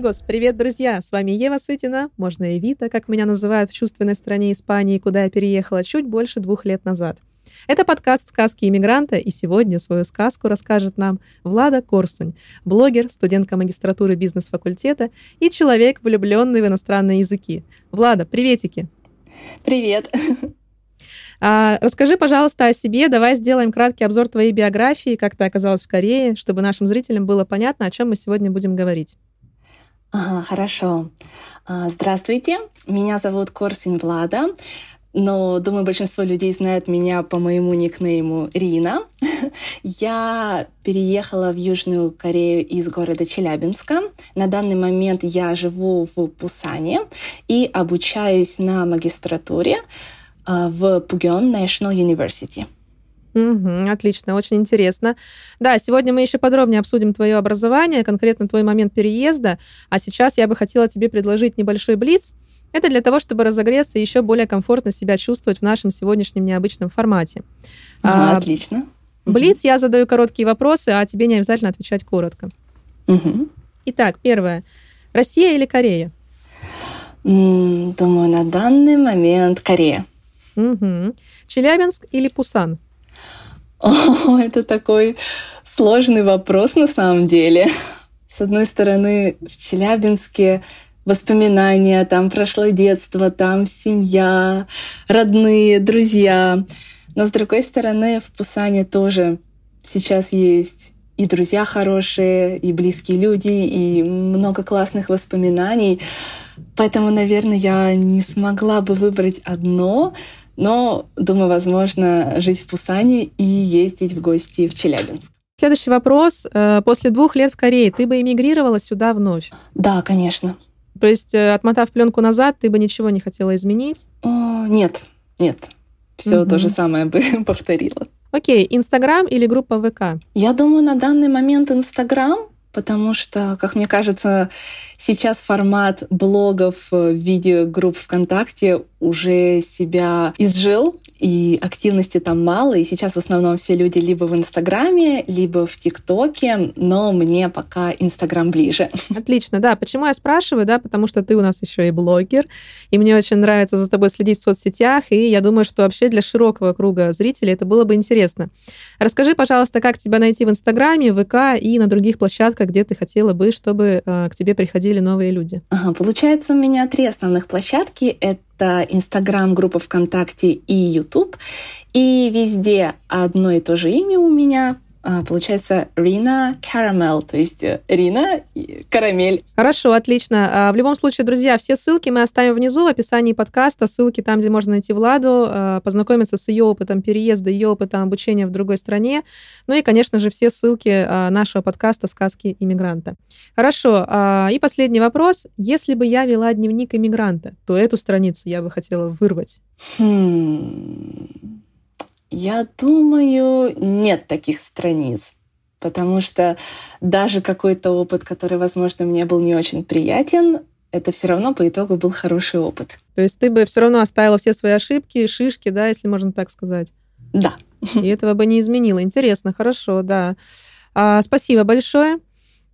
амигос! Привет, друзья! С вами Ева Сытина, можно и Вита, как меня называют в чувственной стране Испании, куда я переехала чуть больше двух лет назад. Это подкаст «Сказки иммигранта», и сегодня свою сказку расскажет нам Влада Корсунь, блогер, студентка магистратуры бизнес-факультета и человек, влюбленный в иностранные языки. Влада, приветики! Привет! А, расскажи, пожалуйста, о себе. Давай сделаем краткий обзор твоей биографии, как ты оказалась в Корее, чтобы нашим зрителям было понятно, о чем мы сегодня будем говорить. Ага, хорошо. А, здравствуйте, меня зовут Корсень Влада, но думаю, большинство людей знает меня по моему никнейму Рина. Я переехала в Южную Корею из города Челябинска. На данный момент я живу в Пусане и обучаюсь на магистратуре а, в Пугён National University. Угу, отлично, очень интересно. Да, сегодня мы еще подробнее обсудим твое образование, конкретно твой момент переезда. А сейчас я бы хотела тебе предложить небольшой блиц. Это для того, чтобы разогреться и еще более комфортно себя чувствовать в нашем сегодняшнем необычном формате. Ага, а, отлично. Блиц, я задаю короткие вопросы, а тебе не обязательно отвечать коротко. Угу. Итак, первое. Россия или Корея? Думаю, на данный момент Корея. Угу. Челябинск или Пусан? О, это такой сложный вопрос на самом деле. С одной стороны, в Челябинске воспоминания, там прошлое детство, там семья, родные, друзья. Но с другой стороны, в Пусане тоже сейчас есть и друзья хорошие, и близкие люди, и много классных воспоминаний. Поэтому, наверное, я не смогла бы выбрать одно, но, думаю, возможно жить в Пусане и ездить в гости в Челябинск. Следующий вопрос. Э, после двух лет в Корее ты бы эмигрировала сюда вновь? Да, конечно. То есть, э, отмотав пленку назад, ты бы ничего не хотела изменить? О, нет, нет. Все угу. то же самое бы повторила. Окей, Инстаграм или группа ВК? Я думаю, на данный момент Инстаграм, потому что, как мне кажется, сейчас формат блогов, э, видеогрупп ВКонтакте уже себя изжил, и активности там мало, и сейчас в основном все люди либо в Инстаграме, либо в ТикТоке, но мне пока Инстаграм ближе. Отлично, да. Почему я спрашиваю, да, потому что ты у нас еще и блогер, и мне очень нравится за тобой следить в соцсетях, и я думаю, что вообще для широкого круга зрителей это было бы интересно. Расскажи, пожалуйста, как тебя найти в Инстаграме, ВК и на других площадках, где ты хотела бы, чтобы э, к тебе приходили новые люди. Ага, получается, у меня три основных площадки. Это это Инстаграм, группа ВКонтакте и Ютуб. И везде одно и то же имя у меня. А, получается Рина Caramel, то есть э, Рина Карамель. Хорошо, отлично. А, в любом случае, друзья, все ссылки мы оставим внизу в описании подкаста, ссылки там, где можно найти Владу, а, познакомиться с ее опытом переезда, ее опытом обучения в другой стране, ну и, конечно же, все ссылки нашего подкаста «Сказки иммигранта». Хорошо, и последний вопрос. Если бы я вела дневник иммигранта, то эту страницу я бы хотела вырвать. Хм... Я думаю, нет таких страниц, потому что даже какой-то опыт, который, возможно, мне был не очень приятен, это все равно по итогу был хороший опыт. То есть ты бы все равно оставила все свои ошибки, шишки, да, если можно так сказать? Да. И этого бы не изменило. Интересно, хорошо, да. А, спасибо большое.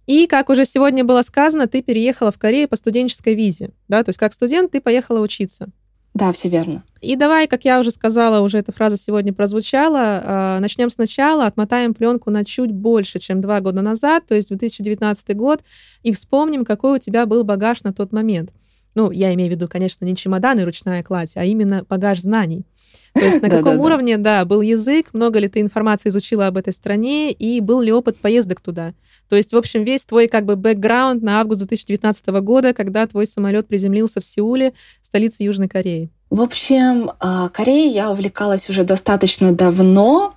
И, как уже сегодня было сказано, ты переехала в Корею по студенческой визе, да, то есть как студент ты поехала учиться. Да, все верно. И давай, как я уже сказала, уже эта фраза сегодня прозвучала, э, начнем сначала, отмотаем пленку на чуть больше, чем два года назад, то есть 2019 год, и вспомним, какой у тебя был багаж на тот момент. Ну, я имею в виду, конечно, не чемодан и ручная кладь, а именно багаж знаний. То есть на каком уровне, да, был язык, много ли ты информации изучила об этой стране, и был ли опыт поездок туда. То есть, в общем, весь твой как бы бэкграунд на август 2019 года, когда твой самолет приземлился в Сеуле, столице Южной Кореи. В общем, а, Кореей я увлекалась уже достаточно давно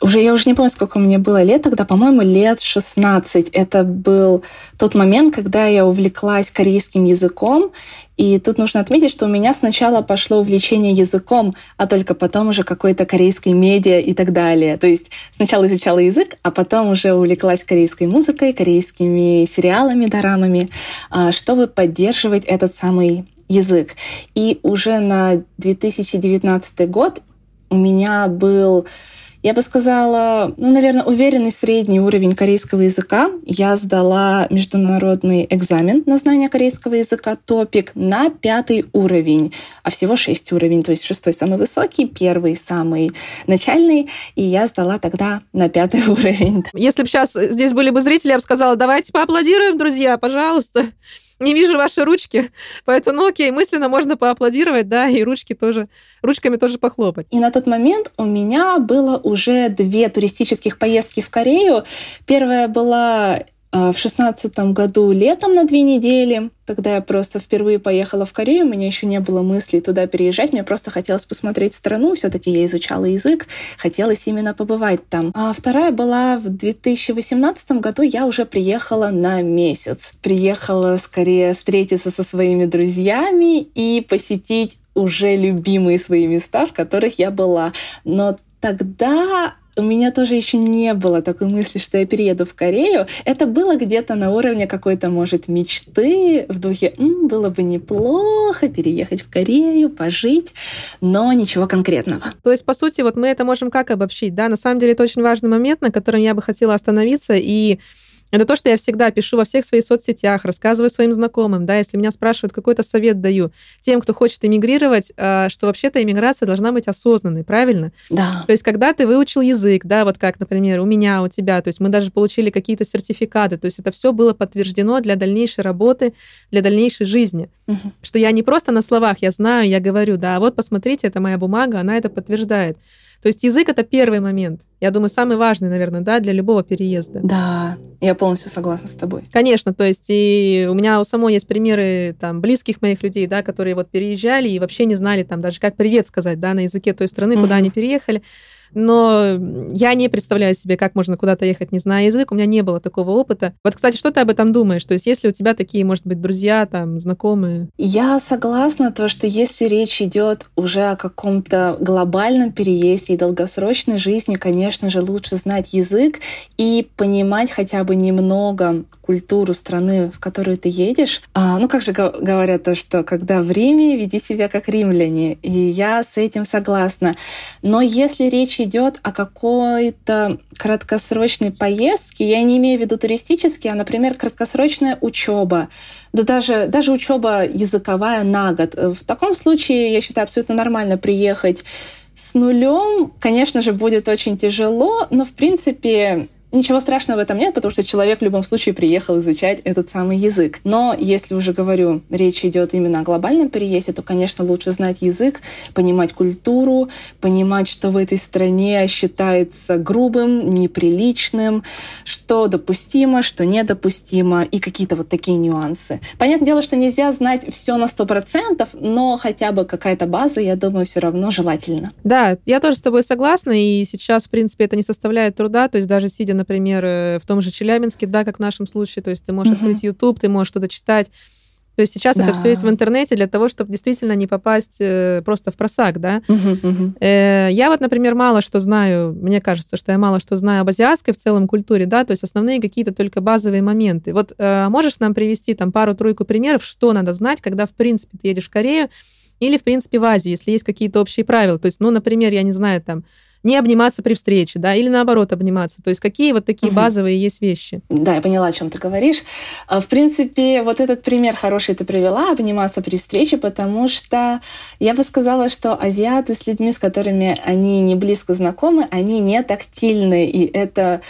уже я уже не помню, сколько мне было лет тогда, по-моему, лет 16. Это был тот момент, когда я увлеклась корейским языком. И тут нужно отметить, что у меня сначала пошло увлечение языком, а только потом уже какой-то корейской медиа и так далее. То есть сначала изучала язык, а потом уже увлеклась корейской музыкой, корейскими сериалами, дорамами, а, чтобы поддерживать этот самый язык. И уже на 2019 год у меня был Я бы сказала, ну, наверное, уверенный средний уровень корейского языка. Я сдала международный экзамен на знание корейского языка, топик, на пятый уровень, а всего шесть уровень, то есть шестой самый высокий, первый самый начальный, и я сдала тогда на пятый уровень. Если бы сейчас здесь были бы зрители, я бы сказала, давайте поаплодируем, друзья, пожалуйста не вижу ваши ручки, поэтому, ну окей, мысленно можно поаплодировать, да, и ручки тоже, ручками тоже похлопать. И на тот момент у меня было уже две туристических поездки в Корею. Первая была в шестнадцатом году летом на две недели, тогда я просто впервые поехала в Корею, у меня еще не было мысли туда переезжать, мне просто хотелось посмотреть страну, все-таки я изучала язык, хотелось именно побывать там. А вторая была в 2018 году, я уже приехала на месяц. Приехала скорее встретиться со своими друзьями и посетить уже любимые свои места, в которых я была. Но тогда у меня тоже еще не было такой мысли, что я перееду в Корею. Это было где-то на уровне какой-то, может, мечты в духе М, было бы неплохо переехать в Корею, пожить, но ничего конкретного. То есть, по сути, вот мы это можем как обобщить, да? На самом деле это очень важный момент, на котором я бы хотела остановиться и это то, что я всегда пишу во всех своих соцсетях, рассказываю своим знакомым, да, если меня спрашивают, какой-то совет даю тем, кто хочет эмигрировать, а, что вообще-то иммиграция должна быть осознанной, правильно? Да. То есть, когда ты выучил язык, да, вот как, например, у меня, у тебя, то есть мы даже получили какие-то сертификаты, то есть это все было подтверждено для дальнейшей работы, для дальнейшей жизни. Угу. Что я не просто на словах, я знаю, я говорю, да, вот посмотрите, это моя бумага, она это подтверждает. То есть язык это первый момент. Я думаю, самый важный, наверное, да, для любого переезда. Да, я полностью согласна с тобой. Конечно, то есть и у меня у самой есть примеры там близких моих людей, да, которые вот переезжали и вообще не знали там даже как привет сказать, да, на языке той страны, куда они переехали но я не представляю себе, как можно куда-то ехать, не зная язык. У меня не было такого опыта. Вот, кстати, что ты об этом думаешь? То есть, если у тебя такие, может быть, друзья, там, знакомые? Я согласна, то, что если речь идет уже о каком-то глобальном переезде и долгосрочной жизни, конечно же, лучше знать язык и понимать хотя бы немного культуру страны, в которую ты едешь. А, ну, как же говорят то, что когда в Риме, веди себя как римляне. И я с этим согласна. Но если речь речь идет о какой-то краткосрочной поездке, я не имею в виду туристические, а, например, краткосрочная учеба, да даже, даже учеба языковая на год. В таком случае, я считаю, абсолютно нормально приехать с нулем, конечно же, будет очень тяжело, но, в принципе, Ничего страшного в этом нет, потому что человек в любом случае приехал изучать этот самый язык. Но если уже говорю, речь идет именно о глобальном переезде, то, конечно, лучше знать язык, понимать культуру, понимать, что в этой стране считается грубым, неприличным, что допустимо, что недопустимо, и какие-то вот такие нюансы. Понятное дело, что нельзя знать все на сто процентов, но хотя бы какая-то база, я думаю, все равно желательно. Да, я тоже с тобой согласна, и сейчас, в принципе, это не составляет труда, то есть даже сидя например, э, в том же Челябинске, да, как в нашем случае, то есть ты можешь uh-huh. открыть YouTube, ты можешь что-то читать. То есть сейчас да. это все есть в интернете для того, чтобы действительно не попасть э, просто в просак, да. Uh-huh, uh-huh. Я вот, например, мало что знаю, мне кажется, что я мало что знаю об азиатской в целом культуре, да, то есть основные какие-то только базовые моменты. Вот можешь нам привести там пару-тройку примеров, что надо знать, когда, в принципе, ты едешь в Корею или, в принципе, в Азию, если есть какие-то общие правила. То есть, ну, например, я не знаю, там, не обниматься при встрече, да, или наоборот обниматься. То есть какие вот такие угу. базовые есть вещи? Да, я поняла, о чем ты говоришь. А, в принципе, вот этот пример хороший ты привела, обниматься при встрече, потому что я бы сказала, что азиаты с людьми, с которыми они не близко знакомы, они не тактильны, и это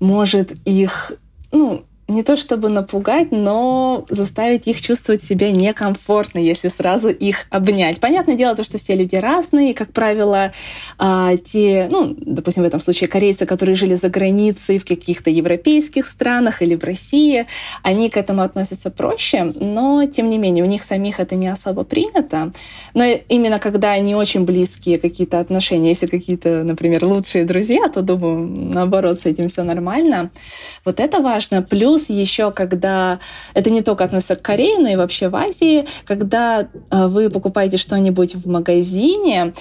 может их ну, не то чтобы напугать, но заставить их чувствовать себя некомфортно, если сразу их обнять. Понятное дело, то, что все люди разные, и, как правило, а, те, ну, допустим, в этом случае корейцы, которые жили за границей в каких-то европейских странах или в России, они к этому относятся проще, но, тем не менее, у них самих это не особо принято. Но именно когда не очень близкие какие-то отношения, если какие-то, например, лучшие друзья, то, думаю, наоборот, с этим все нормально. Вот это важно. Плюс Плюс еще, когда это не только относится к Корее, но и вообще в Азии, когда э, вы покупаете что-нибудь в магазине,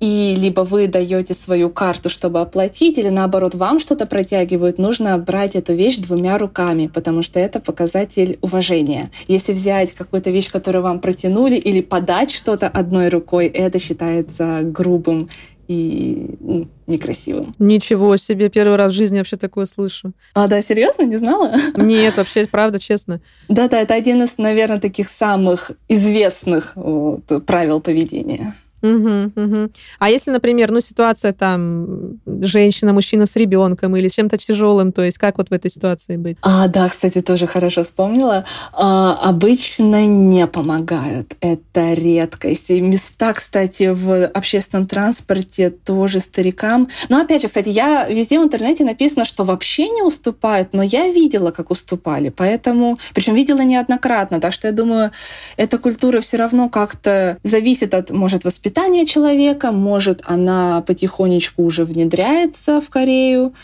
и либо вы даете свою карту, чтобы оплатить, или наоборот, вам что-то протягивают, нужно брать эту вещь двумя руками, потому что это показатель уважения. Если взять какую-то вещь, которую вам протянули, или подать что-то одной рукой, это считается грубым и ну, некрасивым. Ничего себе, первый раз в жизни вообще такое слышу. А, да, серьезно, не знала? Нет, вообще, правда, честно. Да-да, это один из, наверное, таких самых известных вот, правил поведения. Угу, угу. А если, например, ну, ситуация там женщина, мужчина с ребенком или чем-то тяжелым, то есть как вот в этой ситуации быть? А, да, кстати, тоже хорошо вспомнила. А, обычно не помогают. Это редкость. И места, кстати, в общественном транспорте тоже старикам. Но опять же, кстати, я везде в интернете написано, что вообще не уступают, но я видела, как уступали. Поэтому, причем видела неоднократно. Так что я думаю, эта культура все равно как-то зависит от, может, воспитания воспитания человека, может, она потихонечку уже внедряется в Корею,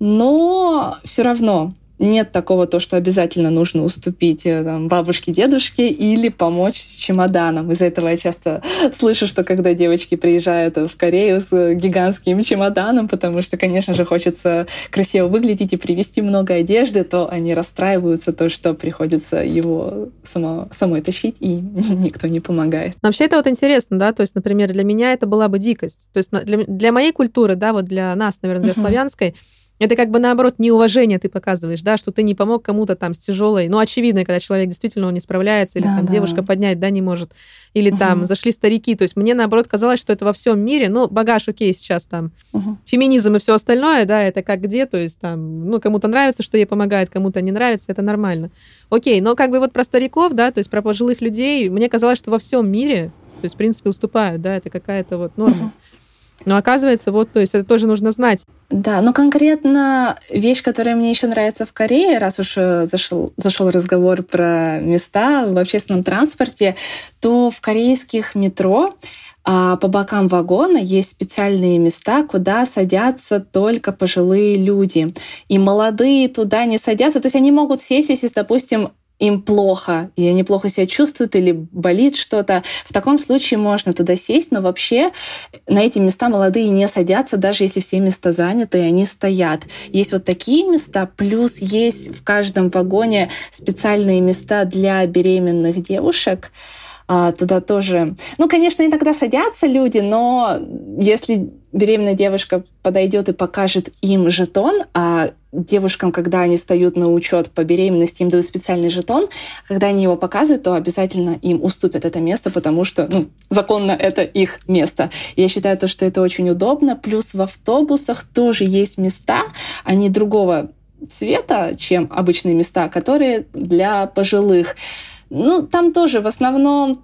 но все равно нет такого то, что обязательно нужно уступить э, там, бабушке, дедушке или помочь с чемоданом. Из-за этого я часто слышу, что когда девочки приезжают в Корею с гигантским чемоданом, потому что, конечно же, хочется красиво выглядеть и привезти много одежды, то они расстраиваются, то, что приходится его само, самой тащить, и никто не помогает. Вообще это вот интересно, да, то есть, например, для меня это была бы дикость. То есть для, для моей культуры, да, вот для нас, наверное, для uh-huh. славянской, это как бы наоборот неуважение ты показываешь, да, что ты не помог кому-то там с тяжелой, ну очевидно, когда человек действительно он не справляется или да, там да. девушка поднять, да, не может, или угу. там зашли старики, то есть мне наоборот казалось, что это во всем мире, ну багаж, окей, сейчас там угу. феминизм и все остальное, да, это как где, то есть там, ну кому-то нравится, что ей помогает, кому-то не нравится, это нормально, окей, но как бы вот про стариков, да, то есть про пожилых людей, мне казалось, что во всем мире, то есть в принципе уступают, да, это какая-то вот норма. Угу. Но оказывается, вот, то есть это тоже нужно знать. Да, но конкретно вещь, которая мне еще нравится в Корее, раз уж э, зашел, зашел разговор про места в общественном транспорте, то в корейских метро а по бокам вагона есть специальные места, куда садятся только пожилые люди. И молодые туда не садятся. То есть они могут сесть, если, допустим, им плохо, и они плохо себя чувствуют или болит что-то, в таком случае можно туда сесть, но вообще на эти места молодые не садятся, даже если все места заняты, и они стоят. Есть вот такие места, плюс есть в каждом вагоне специальные места для беременных девушек, а, туда тоже. Ну, конечно, иногда садятся люди, но если беременная девушка подойдет и покажет им жетон, а девушкам, когда они встают на учет по беременности, им дают специальный жетон, когда они его показывают, то обязательно им уступят это место, потому что ну, законно это их место. Я считаю, то, что это очень удобно. Плюс в автобусах тоже есть места, они другого цвета, чем обычные места, которые для пожилых. Ну, там тоже в основном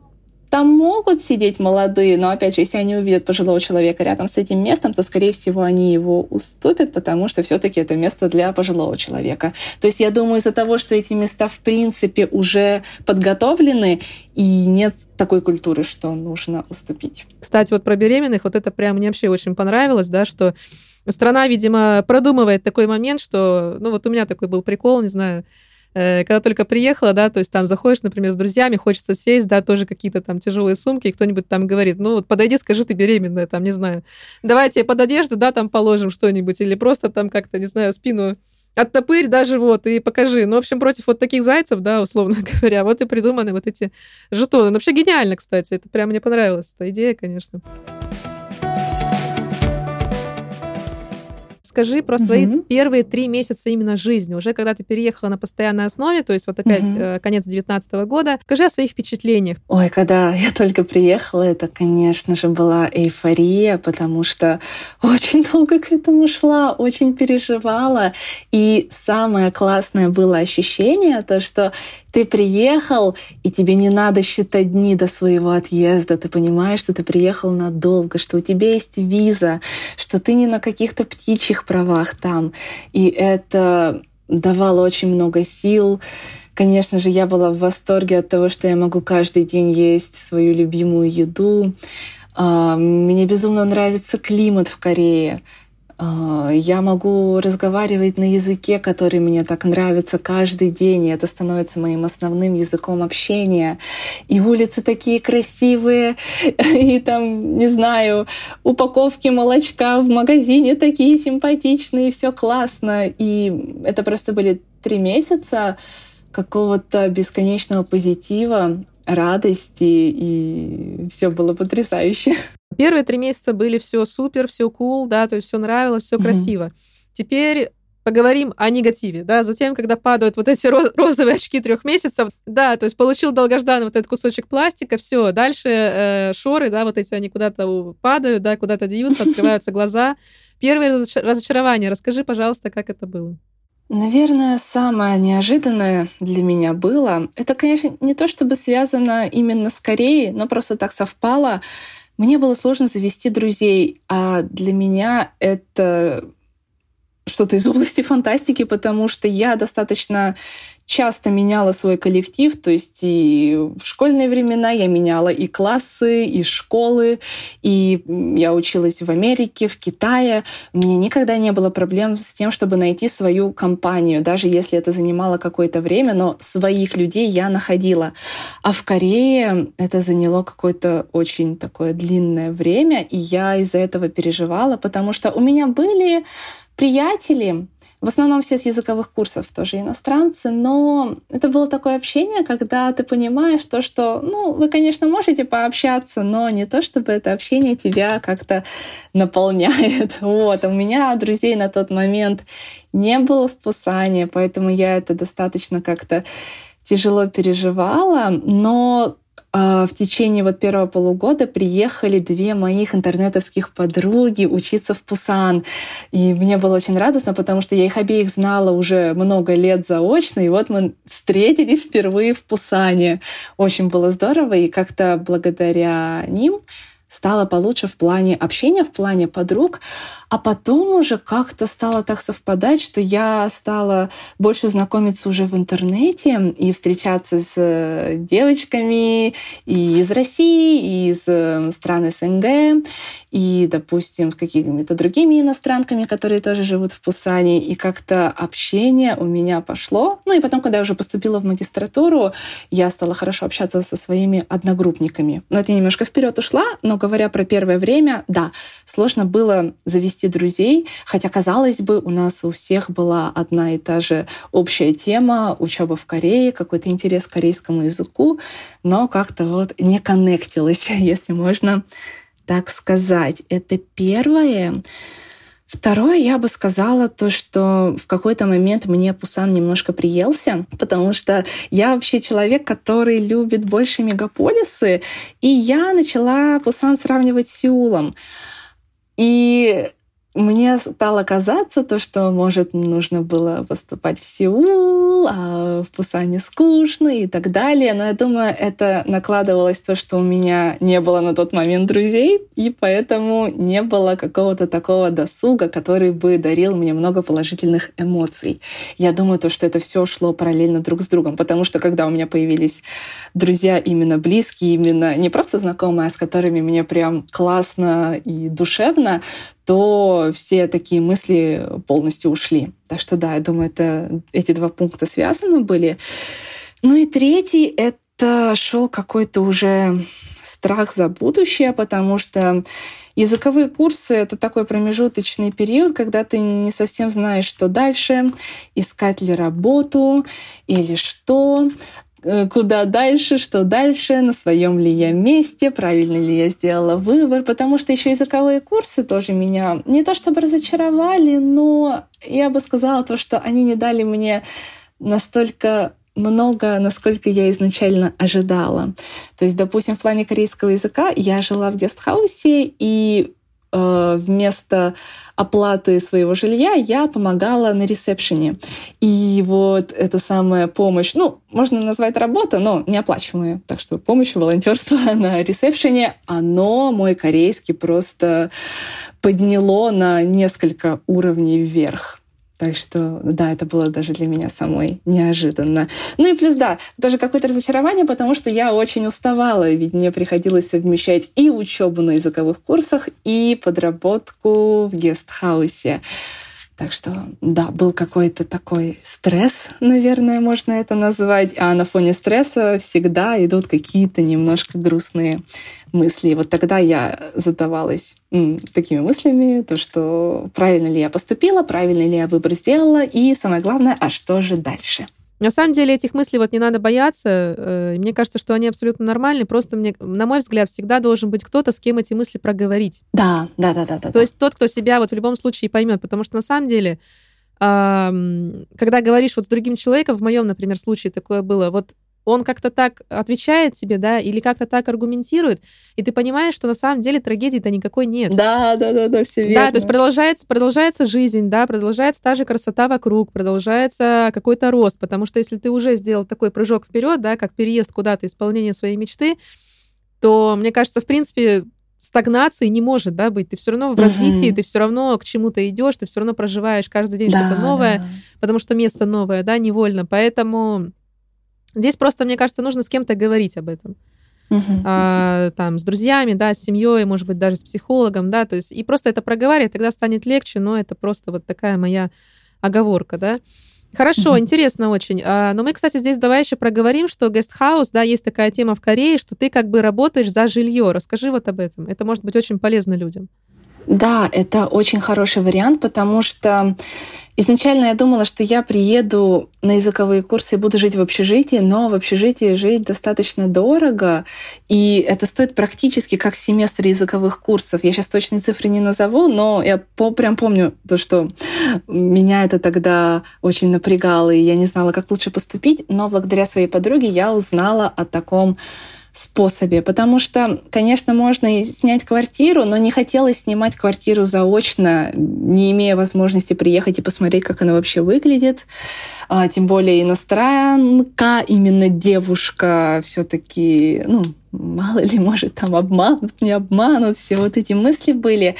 там могут сидеть молодые, но, опять же, если они увидят пожилого человека рядом с этим местом, то, скорее всего, они его уступят, потому что все-таки это место для пожилого человека. То есть я думаю, из-за того, что эти места, в принципе, уже подготовлены, и нет такой культуры, что нужно уступить. Кстати, вот про беременных, вот это прям мне вообще очень понравилось, да, что страна, видимо, продумывает такой момент, что, ну вот у меня такой был прикол, не знаю, когда только приехала, да, то есть там заходишь, например, с друзьями, хочется сесть, да, тоже какие-то там тяжелые сумки, и кто-нибудь там говорит, ну вот подойди, скажи, ты беременная, там, не знаю, давайте под одежду, да, там положим что-нибудь, или просто там как-то, не знаю, спину оттопырь, да, живот и покажи. Ну, в общем, против вот таких зайцев, да, условно говоря, вот и придуманы вот эти жетоны. Ну, вообще гениально, кстати, это прям мне понравилась эта идея, конечно. Расскажи про свои угу. первые три месяца именно жизни, уже когда ты переехала на постоянной основе, то есть вот опять угу. конец 19 года. Скажи о своих впечатлениях. Ой, когда я только приехала, это, конечно же, была эйфория, потому что очень долго к этому шла, очень переживала. И самое классное было ощущение, то, что ты приехал, и тебе не надо считать дни до своего отъезда. Ты понимаешь, что ты приехал надолго, что у тебя есть виза, что ты не на каких-то птичьих правах там. И это давало очень много сил. Конечно же, я была в восторге от того, что я могу каждый день есть свою любимую еду. А, мне безумно нравится климат в Корее. А, я могу разговаривать на языке, который мне так нравится каждый день, и это становится моим основным языком общения. И улицы такие красивые, и там, не знаю, упаковки молочка в магазине такие симпатичные, все классно. И это просто были три месяца какого-то бесконечного позитива, радости, и все было потрясающе. Первые три месяца были все супер, все cool, да, то есть все нравилось, все красиво. Теперь поговорим о негативе, да, затем, когда падают вот эти розовые очки трех месяцев, да, то есть получил долгожданный вот этот кусочек пластика, все, дальше э, шоры, да, вот эти они куда-то падают, да, куда-то деются, открываются глаза. Первое разочарование, расскажи, пожалуйста, как это было. Наверное, самое неожиданное для меня было, это, конечно, не то чтобы связано именно с Кореей, но просто так совпало. Мне было сложно завести друзей, а для меня это что-то из области фантастики, потому что я достаточно часто меняла свой коллектив, то есть и в школьные времена я меняла и классы, и школы, и я училась в Америке, в Китае. У меня никогда не было проблем с тем, чтобы найти свою компанию, даже если это занимало какое-то время, но своих людей я находила. А в Корее это заняло какое-то очень такое длинное время, и я из-за этого переживала, потому что у меня были приятели, в основном все с языковых курсов, тоже иностранцы, но это было такое общение, когда ты понимаешь то, что, ну, вы, конечно, можете пообщаться, но не то, чтобы это общение тебя как-то наполняет. Вот. А у меня друзей на тот момент не было в Пусане, поэтому я это достаточно как-то тяжело переживала, но в течение вот первого полугода приехали две моих интернетовских подруги учиться в Пусан. И мне было очень радостно, потому что я их обеих знала уже много лет заочно, и вот мы встретились впервые в Пусане. Очень было здорово, и как-то благодаря ним стало получше в плане общения, в плане подруг. А потом уже как-то стало так совпадать, что я стала больше знакомиться уже в интернете и встречаться с э, девочками и из России, и из э, стран СНГ, и, допустим, с какими-то другими иностранками, которые тоже живут в Пусане. И как-то общение у меня пошло. Ну и потом, когда я уже поступила в магистратуру, я стала хорошо общаться со своими одногруппниками. Но это немножко вперед ушла, но говоря про первое время, да, сложно было завести завести друзей, хотя, казалось бы, у нас у всех была одна и та же общая тема — учеба в Корее, какой-то интерес к корейскому языку, но как-то вот не коннектилось, если можно так сказать. Это первое. Второе, я бы сказала то, что в какой-то момент мне Пусан немножко приелся, потому что я вообще человек, который любит больше мегаполисы, и я начала Пусан сравнивать с Сеулом. И мне стало казаться то, что, может, нужно было поступать в Сеул, а в Пусане скучно и так далее. Но я думаю, это накладывалось то, что у меня не было на тот момент друзей, и поэтому не было какого-то такого досуга, который бы дарил мне много положительных эмоций. Я думаю, то, что это все шло параллельно друг с другом, потому что когда у меня появились друзья именно близкие, именно не просто знакомые, а с которыми мне прям классно и душевно, то все такие мысли полностью ушли. Так что да, я думаю, это, эти два пункта связаны были. Ну и третий — это шел какой-то уже страх за будущее, потому что языковые курсы — это такой промежуточный период, когда ты не совсем знаешь, что дальше, искать ли работу или что. Э, куда дальше, что дальше, на своем ли я месте, правильно ли я сделала выбор, потому что еще языковые курсы тоже меня не то чтобы разочаровали, но я бы сказала то, что они не дали мне настолько много, насколько я изначально ожидала. То есть, допустим, в плане корейского языка я жила в гестхаусе, и вместо оплаты своего жилья я помогала на ресепшене. И вот эта самая помощь, ну, можно назвать работа, но неоплачиваемая. Так что помощь, волонтерство на ресепшене, оно мой корейский просто подняло на несколько уровней вверх. Так что, да, это было даже для меня самой неожиданно. Ну и плюс, да, тоже какое-то разочарование, потому что я очень уставала, ведь мне приходилось совмещать и учебу на языковых курсах, и подработку в гестхаусе. Так что, да, был какой-то такой стресс, наверное, можно это назвать. А на фоне стресса всегда идут какие-то немножко грустные мысли. И вот тогда я задавалась м, такими мыслями, то, что правильно ли я поступила, правильно ли я выбор сделала, и самое главное, а что же дальше? На самом деле этих мыслей вот не надо бояться. Э, мне кажется, что они абсолютно нормальны. Просто мне, на мой взгляд, всегда должен быть кто-то, с кем эти мысли проговорить. Да, да, да, да. да То есть тот, кто себя вот в любом случае поймет. Потому что на самом деле, когда говоришь вот с другим человеком, в моем, например, случае такое было, вот он как-то так отвечает тебе, да, или как-то так аргументирует, и ты понимаешь, что на самом деле трагедии-то никакой нет. Да, да, да, да, все верно. Да, то есть продолжается, продолжается жизнь, да, продолжается та же красота вокруг, продолжается какой-то рост, потому что если ты уже сделал такой прыжок вперед, да, как переезд куда-то, исполнение своей мечты, то, мне кажется, в принципе, стагнации не может, да, быть. Ты все равно в развитии, угу. ты все равно к чему-то идешь, ты все равно проживаешь каждый день да, что-то новое, да. потому что место новое, да, невольно. Поэтому Здесь просто, мне кажется, нужно с кем-то говорить об этом. Uh-huh. А, там, с друзьями, да, с семьей, может быть, даже с психологом, да, то есть, и просто это проговаривать, тогда станет легче, но это просто вот такая моя оговорка, да. Хорошо, uh-huh. интересно очень. А, но мы, кстати, здесь давай еще проговорим, что гестхаус, да, есть такая тема в Корее, что ты как бы работаешь за жилье. Расскажи вот об этом. Это может быть очень полезно людям. Да, это очень хороший вариант, потому что изначально я думала, что я приеду на языковые курсы и буду жить в общежитии, но в общежитии жить достаточно дорого, и это стоит практически как семестр языковых курсов. Я сейчас точные цифры не назову, но я по прям помню то, что меня это тогда очень напрягало, и я не знала, как лучше поступить, но благодаря своей подруге я узнала о таком способе, потому что, конечно, можно и снять квартиру, но не хотелось снимать квартиру заочно, не имея возможности приехать и посмотреть, как она вообще выглядит. А, тем более иностранка, именно девушка все-таки, ну, мало ли, может, там обманут, не обманут, все вот эти мысли были.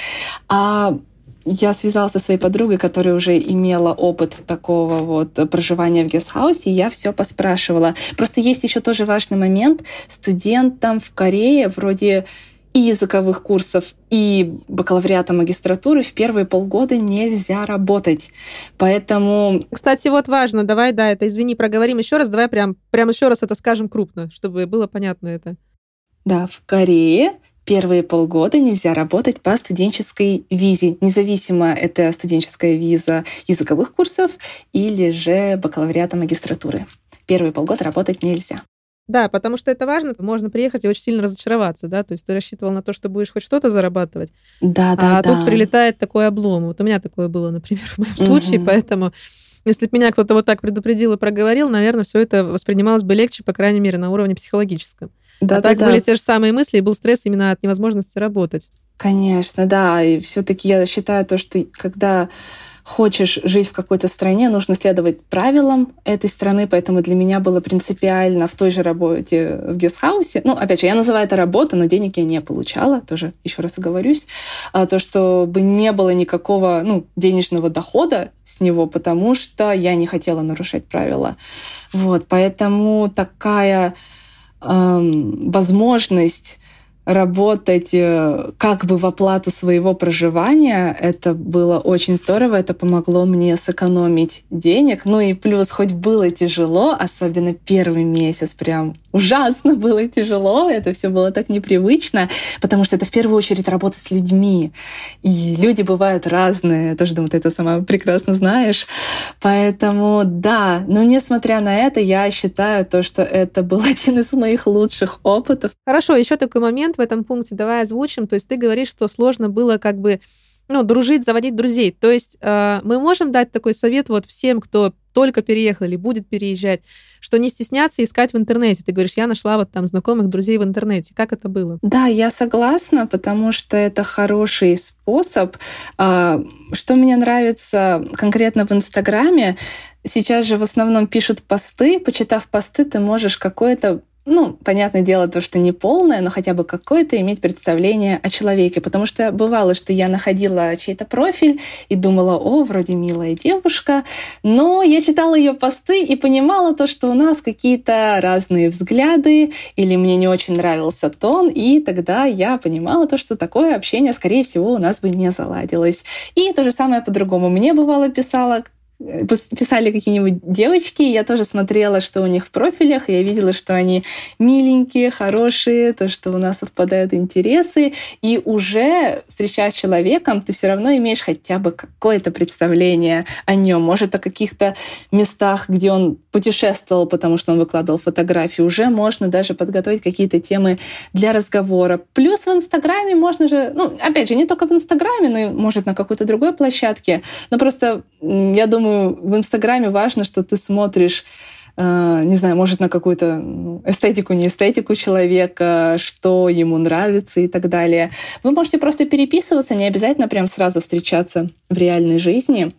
А я связалась со своей подругой, которая уже имела опыт такого вот проживания в гестхаусе, и я все поспрашивала. Просто есть еще тоже важный момент. Студентам в Корее вроде и языковых курсов, и бакалавриата магистратуры в первые полгода нельзя работать. Поэтому... Кстати, вот важно, давай, да, это, извини, проговорим еще раз, давай прям, прям еще раз это скажем крупно, чтобы было понятно это. Да, в Корее первые полгода нельзя работать по студенческой визе, независимо это студенческая виза языковых курсов или же бакалавриата магистратуры. Первые полгода работать нельзя. Да, потому что это важно. Можно приехать и очень сильно разочароваться, да, то есть ты рассчитывал на то, что будешь хоть что-то зарабатывать, да, да, а да. тут прилетает такой облом. Вот у меня такое было, например, в моем угу. случае, поэтому если бы меня кто-то вот так предупредил и проговорил, наверное, все это воспринималось бы легче, по крайней мере, на уровне психологическом. Да, а да, так да. были те же самые мысли, и был стресс именно от невозможности работать. Конечно, да. И все-таки я считаю то, что когда хочешь жить в какой-то стране, нужно следовать правилам этой страны, поэтому для меня было принципиально в той же работе в гестхаусе, ну, опять же, я называю это работа, но денег я не получала, тоже еще раз оговорюсь, а то, чтобы не было никакого, ну, денежного дохода с него, потому что я не хотела нарушать правила. Вот, поэтому такая возможность работать э, как бы в оплату своего проживания. Это было очень здорово, это помогло мне сэкономить денег. Ну и плюс, хоть было тяжело, особенно первый месяц, прям ужасно было тяжело, это все было так непривычно, потому что это в первую очередь работа с людьми. И люди бывают разные, я тоже думаю, ты это сама прекрасно знаешь. Поэтому да, но несмотря на это, я считаю то, что это был один из моих лучших опытов. Хорошо, еще такой момент момент в этом пункте давай озвучим. То есть ты говоришь, что сложно было как бы ну, дружить, заводить друзей. То есть э, мы можем дать такой совет вот всем, кто только переехал или будет переезжать, что не стесняться искать в интернете. Ты говоришь, я нашла вот там знакомых друзей в интернете. Как это было? Да, я согласна, потому что это хороший способ. А, что мне нравится конкретно в Инстаграме, сейчас же в основном пишут посты. Почитав посты, ты можешь какое-то ну, понятное дело, то, что не полное, но хотя бы какое-то иметь представление о человеке. Потому что бывало, что я находила чей-то профиль и думала, о, вроде милая девушка, но я читала ее посты и понимала то, что у нас какие-то разные взгляды, или мне не очень нравился тон, и тогда я понимала то, что такое общение, скорее всего, у нас бы не заладилось. И то же самое по-другому. Мне бывало писала писали какие-нибудь девочки, я тоже смотрела, что у них в профилях, и я видела, что они миленькие, хорошие, то, что у нас совпадают интересы, и уже встречаясь с человеком, ты все равно имеешь хотя бы какое-то представление о нем, может, о каких-то местах, где он путешествовал, потому что он выкладывал фотографии, уже можно даже подготовить какие-то темы для разговора. Плюс в Инстаграме можно же, ну, опять же, не только в Инстаграме, но и, может, на какой-то другой площадке, но просто, я думаю, в Инстаграме важно, что ты смотришь э, не знаю, может, на какую-то ну, эстетику, не эстетику человека, что ему нравится и так далее. Вы можете просто переписываться, не обязательно прям сразу встречаться в реальной жизни.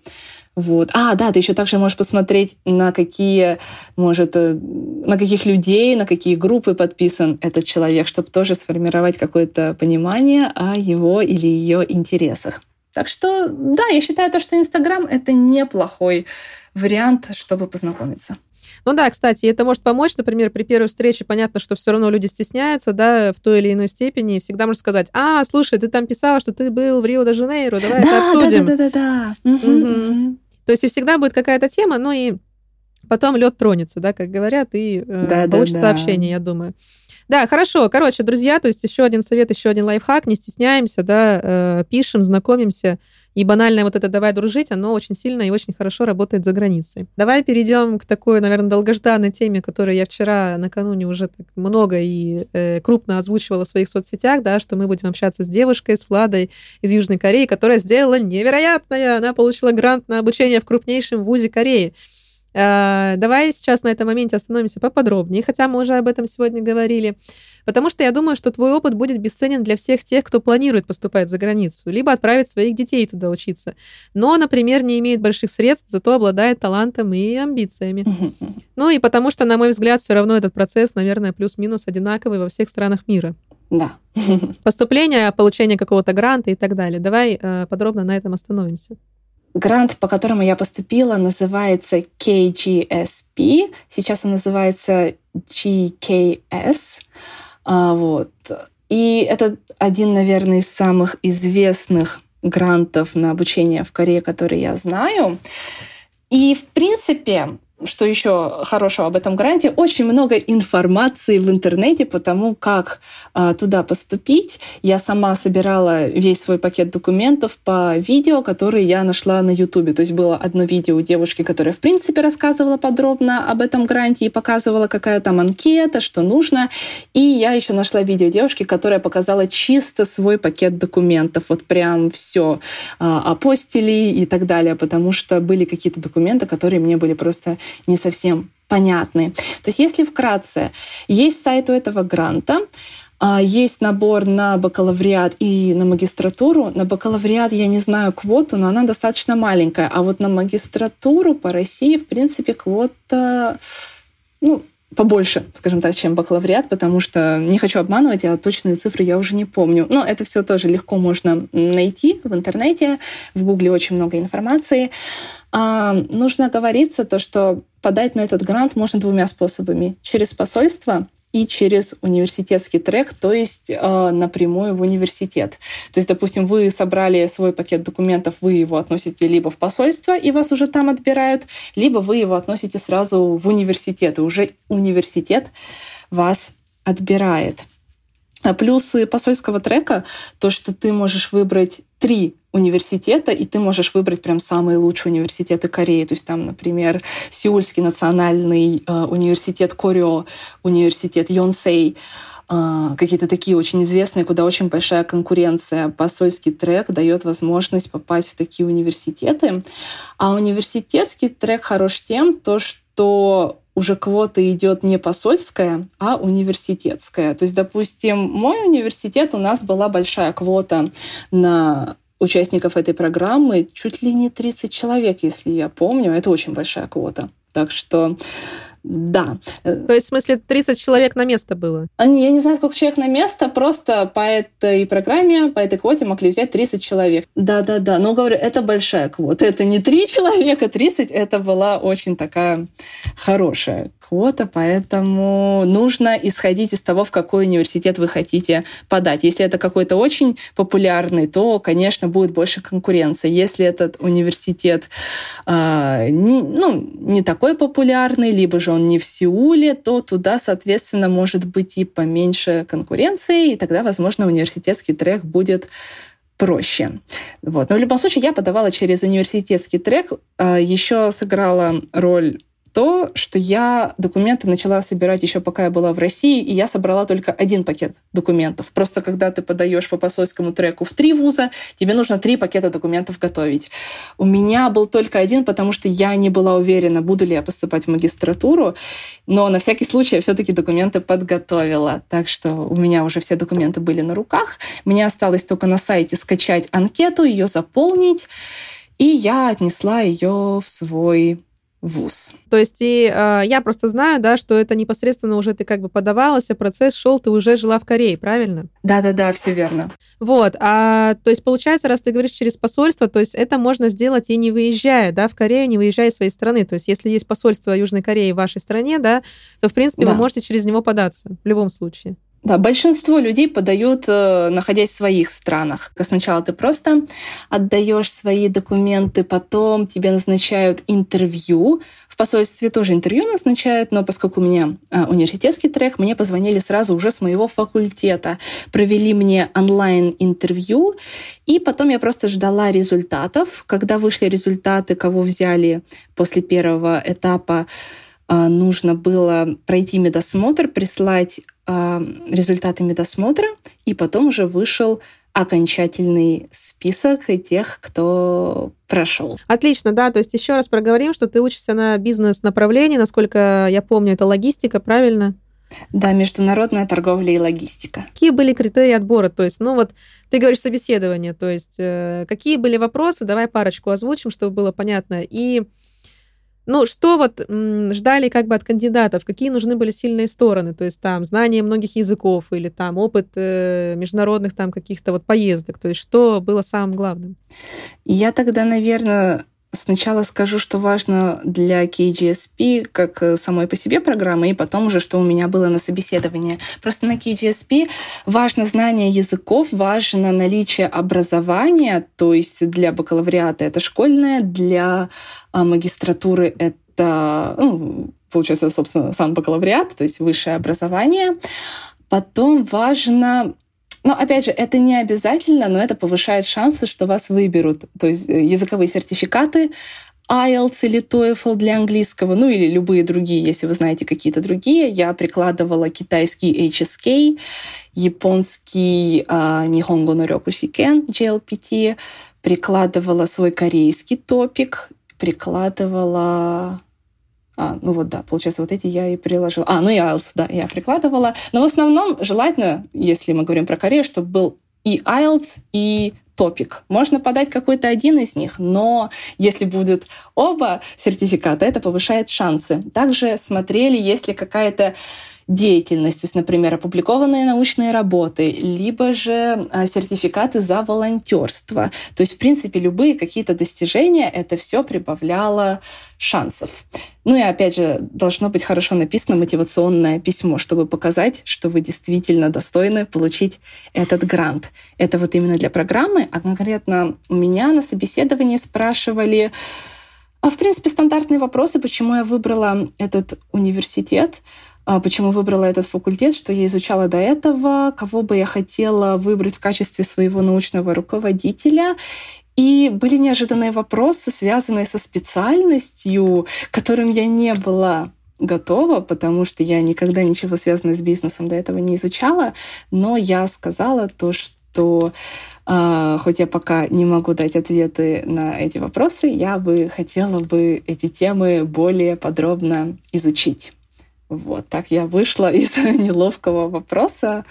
Вот. А, да, ты еще также можешь посмотреть, на какие, может, э, на каких людей, на какие группы подписан этот человек, чтобы тоже сформировать какое-то понимание о его или ее интересах. Так что, да, я считаю то, что Инстаграм — это неплохой вариант, чтобы познакомиться. Ну да, кстати, это может помочь, например, при первой встрече понятно, что все равно люди стесняются, да, в той или иной степени, и всегда можно сказать, а, слушай, ты там писала, что ты был в Рио-де-Жанейро, давай да, это обсудим. Да, да, да, да. Угу, угу. То есть и всегда будет какая-то тема, но и потом лед тронется, да, как говорят, и э, да, получится да, да. сообщение, я думаю. Да, хорошо. Короче, друзья, то есть еще один совет, еще один лайфхак. Не стесняемся, да, э, пишем, знакомимся. И банальное вот это «давай дружить», оно очень сильно и очень хорошо работает за границей. Давай перейдем к такой, наверное, долгожданной теме, которую я вчера накануне уже так много и э, крупно озвучивала в своих соцсетях, да, что мы будем общаться с девушкой, с Владой из Южной Кореи, которая сделала невероятное. Она получила грант на обучение в крупнейшем вузе Кореи. Э, давай сейчас на этом моменте остановимся поподробнее, хотя мы уже об этом сегодня говорили. Потому что я думаю, что твой опыт будет бесценен для всех тех, кто планирует поступать за границу, либо отправить своих детей туда учиться. Но, например, не имеет больших средств, зато обладает талантом и амбициями. Ну и потому что, на мой взгляд, все равно этот процесс, наверное, плюс-минус одинаковый во всех странах мира. Да. Поступление, получение какого-то гранта и так далее. Давай э, подробно на этом остановимся. Грант, по которому я поступила, называется KGSP. Сейчас он называется GKS. А, вот. И это один, наверное, из самых известных грантов на обучение в Корее, который я знаю. И, в принципе, что еще хорошего об этом гранте, очень много информации в интернете по тому, как а, туда поступить. Я сама собирала весь свой пакет документов по видео, которые я нашла на Ютубе. То есть было одно видео у девушки, которая, в принципе, рассказывала подробно об этом гранте и показывала, какая там анкета, что нужно. И я еще нашла видео девушки, которая показала чисто свой пакет документов. Вот прям все а, апостили и так далее, потому что были какие-то документы, которые мне были просто не совсем понятны. То есть если вкратце, есть сайт у этого гранта, а, есть набор на бакалавриат и на магистратуру. На бакалавриат я не знаю квоту, но она достаточно маленькая. А вот на магистратуру по России, в принципе, квота ну, побольше, скажем так, чем бакалавриат, потому что не хочу обманывать, а точные цифры я уже не помню. Но это все тоже легко можно найти в интернете, в Гугле очень много информации. А, нужно оговориться то, что подать на этот грант можно двумя способами. Через посольство и через университетский трек, то есть э, напрямую в университет. То есть, допустим, вы собрали свой пакет документов, вы его относите либо в посольство, и вас уже там отбирают, либо вы его относите сразу в университет, и уже университет вас отбирает. Плюсы посольского трека — то, что ты можешь выбрать три университета, и ты можешь выбрать прям самые лучшие университеты Кореи. То есть там, например, Сеульский национальный э, университет Корё, университет Йонсей, э, какие-то такие очень известные, куда очень большая конкуренция. Посольский трек дает возможность попасть в такие университеты. А университетский трек хорош тем, то, что уже квота идет не посольская, а университетская. То есть, допустим, мой университет, у нас была большая квота на участников этой программы, чуть ли не 30 человек, если я помню. Это очень большая квота. Так что да. То есть, в смысле, 30 человек на место было? А, я не знаю, сколько человек на место, просто по этой программе, по этой квоте могли взять 30 человек. Да-да-да, но говорю, это большая квота. Это не 3 человека, 30 это была очень такая хорошая квота, поэтому нужно исходить из того, в какой университет вы хотите подать. Если это какой-то очень популярный, то, конечно, будет больше конкуренции. Если этот университет э, не, ну, не такой популярный, либо же он не в Сеуле, то туда, соответственно, может быть и поменьше конкуренции, и тогда, возможно, университетский трек будет проще. Вот. Но в любом случае я подавала через университетский трек, а, еще сыграла роль то, что я документы начала собирать еще пока я была в России, и я собрала только один пакет документов. Просто когда ты подаешь по посольскому треку в три вуза, тебе нужно три пакета документов готовить. У меня был только один, потому что я не была уверена, буду ли я поступать в магистратуру, но на всякий случай я все-таки документы подготовила. Так что у меня уже все документы были на руках. Мне осталось только на сайте скачать анкету, ее заполнить, и я отнесла ее в свой вуз. То есть и э, я просто знаю, да, что это непосредственно уже ты как бы подавалась, а процесс шел, ты уже жила в Корее, правильно? Да-да-да, все верно. Вот, а то есть получается, раз ты говоришь через посольство, то есть это можно сделать и не выезжая, да, в Корею, не выезжая из своей страны. То есть если есть посольство Южной Кореи в вашей стране, да, то в принципе да. вы можете через него податься в любом случае. Да, большинство людей подают, э, находясь в своих странах. Сначала ты просто отдаешь свои документы, потом тебе назначают интервью. В посольстве тоже интервью назначают, но поскольку у меня а, университетский трек, мне позвонили сразу уже с моего факультета, провели мне онлайн-интервью, и потом я просто ждала результатов. Когда вышли результаты, кого взяли после первого этапа, а, нужно было пройти медосмотр, прислать результаты медосмотра, и потом уже вышел окончательный список тех, кто прошел. Отлично, да. То есть еще раз проговорим, что ты учишься на бизнес-направлении, насколько я помню, это логистика, правильно? Да, международная торговля и логистика. Какие были критерии отбора? То есть, ну вот ты говоришь собеседование, то есть э, какие были вопросы? Давай парочку озвучим, чтобы было понятно. И ну, что вот ждали как бы от кандидатов? Какие нужны были сильные стороны? То есть там знание многих языков или там опыт э, международных там каких-то вот поездок? То есть что было самым главным? Я тогда, наверное, Сначала скажу, что важно для KGSP как э, самой по себе программы, и потом уже, что у меня было на собеседовании. Просто на KGSP важно знание языков, важно наличие образования, то есть для бакалавриата это школьное, для а, магистратуры это, ну, получается, собственно, сам бакалавриат, то есть высшее образование. Потом важно но опять же, это не обязательно, но это повышает шансы, что вас выберут. То есть э, языковые сертификаты, IELTS или TOEFL для английского, ну или любые другие, если вы знаете какие-то другие. Я прикладывала китайский HSK, японский uh, Nihongo no GLPT, прикладывала свой корейский топик, прикладывала а, ну вот да, получается, вот эти я и приложила. А, ну и IELTS, да, я прикладывала. Но в основном желательно, если мы говорим про Корею, чтобы был и IELTS, и топик. Можно подать какой-то один из них, но если будет оба сертификата, это повышает шансы. Также смотрели, есть ли какая-то деятельность, то есть, например, опубликованные научные работы, либо же а, сертификаты за волонтерство. То есть, в принципе, любые какие-то достижения, это все прибавляло шансов. Ну и опять же, должно быть хорошо написано мотивационное письмо, чтобы показать, что вы действительно достойны получить этот грант. Это вот именно для программы, а конкретно у меня на собеседовании спрашивали, а в принципе, стандартные вопросы, почему я выбрала этот университет. А, почему выбрала этот факультет, что я изучала до этого, кого бы я хотела выбрать в качестве своего научного руководителя. И были неожиданные вопросы, связанные со специальностью, к которым я не была готова, потому что я никогда ничего связанного с бизнесом до этого не изучала, но я сказала то, что э, хоть я пока не могу дать ответы на эти вопросы, я бы хотела бы эти темы более подробно изучить. Вот так я вышла из неловкого вопроса.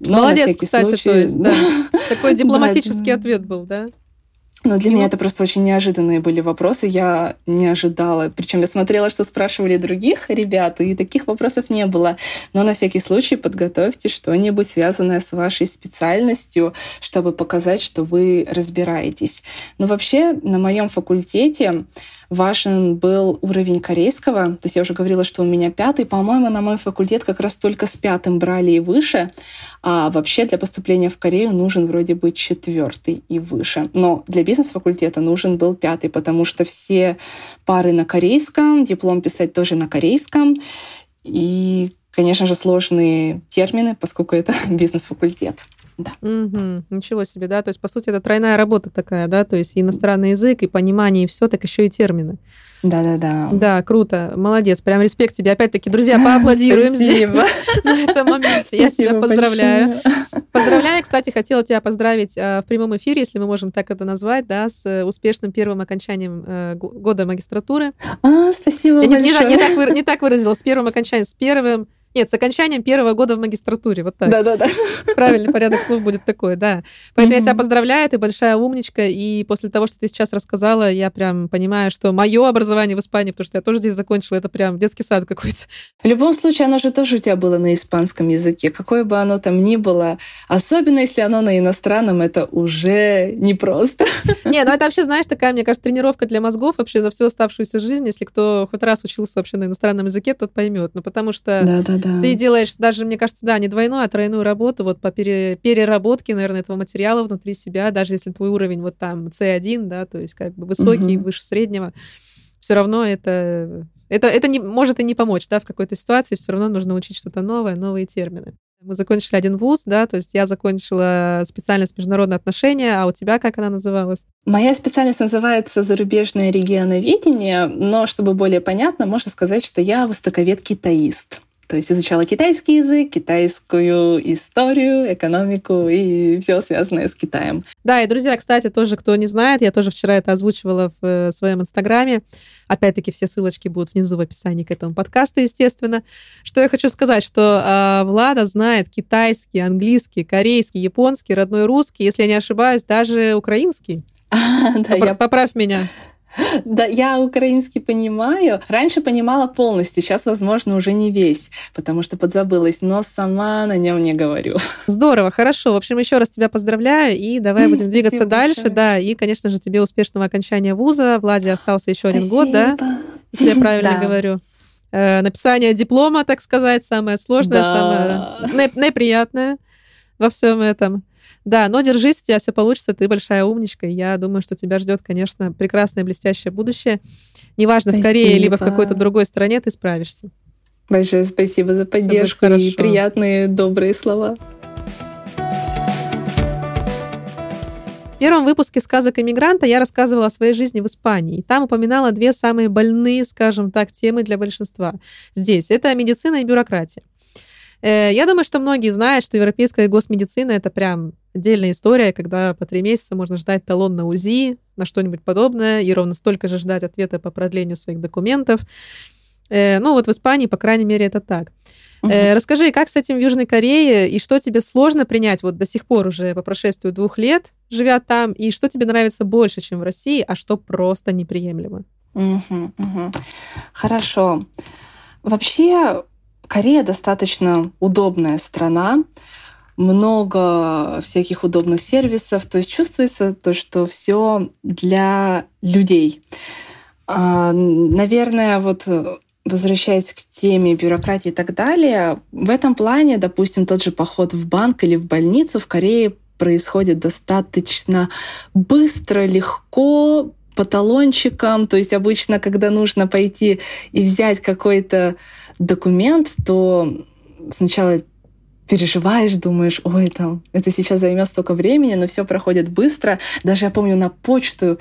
Но Молодец, кстати, случай... то есть, да. Такой дипломатический ответ был, да? Но для меня это просто очень неожиданные были вопросы. Я не ожидала. Причем я смотрела, что спрашивали других ребят, и таких вопросов не было. Но на всякий случай подготовьте что-нибудь связанное с вашей специальностью, чтобы показать, что вы разбираетесь. Но вообще на моем факультете важен был уровень корейского. То есть я уже говорила, что у меня пятый. По-моему, на мой факультет как раз только с пятым брали и выше. А вообще для поступления в Корею нужен вроде бы четвертый и выше. Но для бизнес-факультета нужен был пятый, потому что все пары на корейском, диплом писать тоже на корейском. И, конечно же, сложные термины, поскольку это бизнес-факультет. Да. Угу, ничего себе, да. То есть, по сути, это тройная работа такая, да, то есть иностранный язык, и понимание, и все, так еще и термины. Да-да-да. Да, круто. Молодец. Прям респект тебе. Опять-таки, друзья, поаплодируем здесь на этом моменте. Я тебя поздравляю. Поздравляю. Кстати, хотела тебя поздравить э, в прямом эфире, если мы можем так это назвать, да, с успешным первым окончанием э, года магистратуры. А, спасибо большое. Не так выразила. С первым окончанием, с первым нет, с окончанием первого года в магистратуре, вот так. Да-да-да. Правильный порядок слов будет такой, да. Поэтому mm-hmm. я тебя поздравляю, ты большая умничка, и после того, что ты сейчас рассказала, я прям понимаю, что мое образование в Испании, потому что я тоже здесь закончила, это прям детский сад какой-то. В любом случае, оно же тоже у тебя было на испанском языке, какое бы оно там ни было, особенно если оно на иностранном, это уже непросто. Не, ну это вообще, знаешь, такая, мне кажется, тренировка для мозгов вообще за всю оставшуюся жизнь, если кто хоть раз учился вообще на иностранном языке, тот поймет. Ну потому что да, да, да. Ты делаешь даже, мне кажется, да, не двойную, а тройную работу вот по пере, переработке, наверное, этого материала внутри себя, даже если твой уровень вот там C1, да, то есть как бы высокий, угу. выше среднего, все равно это, это, это не, может и не помочь, да, в какой-то ситуации, все равно нужно учить что-то новое, новые термины. Мы закончили один вуз, да, то есть я закончила специальность международные отношения, а у тебя как она называлась? Моя специальность называется зарубежное регионоведение, но чтобы более понятно, можно сказать, что я востоковед-китаист. То есть изучала китайский язык, китайскую историю, экономику и все связанное с Китаем. Да, и, друзья, кстати, тоже, кто не знает, я тоже вчера это озвучивала в э, своем инстаграме. Опять-таки, все ссылочки будут внизу в описании к этому подкасту, естественно. Что я хочу сказать, что э, Влада знает китайский, английский, корейский, японский, родной русский, если я не ошибаюсь, даже украинский. Поправь меня. Да, я украинский понимаю. Раньше понимала полностью, сейчас, возможно, уже не весь, потому что подзабылась, но сама на нем не говорю. Здорово, хорошо. В общем, еще раз тебя поздравляю, и давай будем двигаться дальше. Да, и, конечно же, тебе успешного окончания вуза. Владе остался еще один год, да? Если я правильно говорю э, написание диплома, так сказать, самое сложное, да. самое неприятное во всем этом. Да, но держись, у тебя все получится, ты большая умничка. Я думаю, что тебя ждет, конечно, прекрасное, блестящее будущее. Неважно, спасибо. в Корее, либо в какой-то другой стране, ты справишься. Большое спасибо за поддержку и приятные, добрые слова. В первом выпуске «Сказок иммигранта» я рассказывала о своей жизни в Испании. Там упоминала две самые больные, скажем так, темы для большинства. Здесь это медицина и бюрократия. Э, я думаю, что многие знают, что европейская госмедицина — это прям отдельная история, когда по три месяца можно ждать талон на УЗИ, на что-нибудь подобное, и ровно столько же ждать ответа по продлению своих документов. Э, ну вот в Испании, по крайней мере, это так. Угу. Расскажи, как с этим в Южной Корее, и что тебе сложно принять вот до сих пор уже по прошествию двух лет, живя там, и что тебе нравится больше, чем в России, а что просто неприемлемо? Угу, угу. Хорошо. Вообще, Корея достаточно удобная страна, много всяких удобных сервисов, то есть чувствуется то, что все для людей. А, наверное, вот возвращаясь к теме бюрократии и так далее, в этом плане, допустим, тот же поход в банк или в больницу в Корее происходит достаточно быстро, легко, по талончикам. То есть обычно, когда нужно пойти и взять какой-то документ, то сначала переживаешь, думаешь, ой, там, это сейчас займет столько времени, но все проходит быстро. Даже я помню, на почту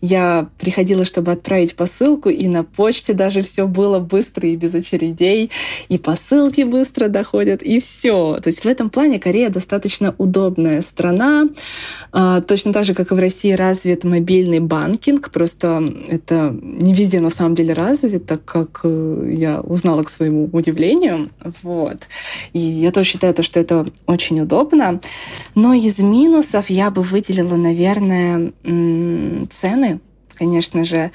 я приходила, чтобы отправить посылку, и на почте даже все было быстро и без очередей, и посылки быстро доходят, и все. То есть в этом плане Корея достаточно удобная страна. А, точно так же, как и в России, развит мобильный банкинг, просто это не везде на самом деле развито, как э, я узнала к своему удивлению. Вот. И я тоже считаю, считаю, то, что это очень удобно. Но из минусов я бы выделила, наверное, цены, конечно же,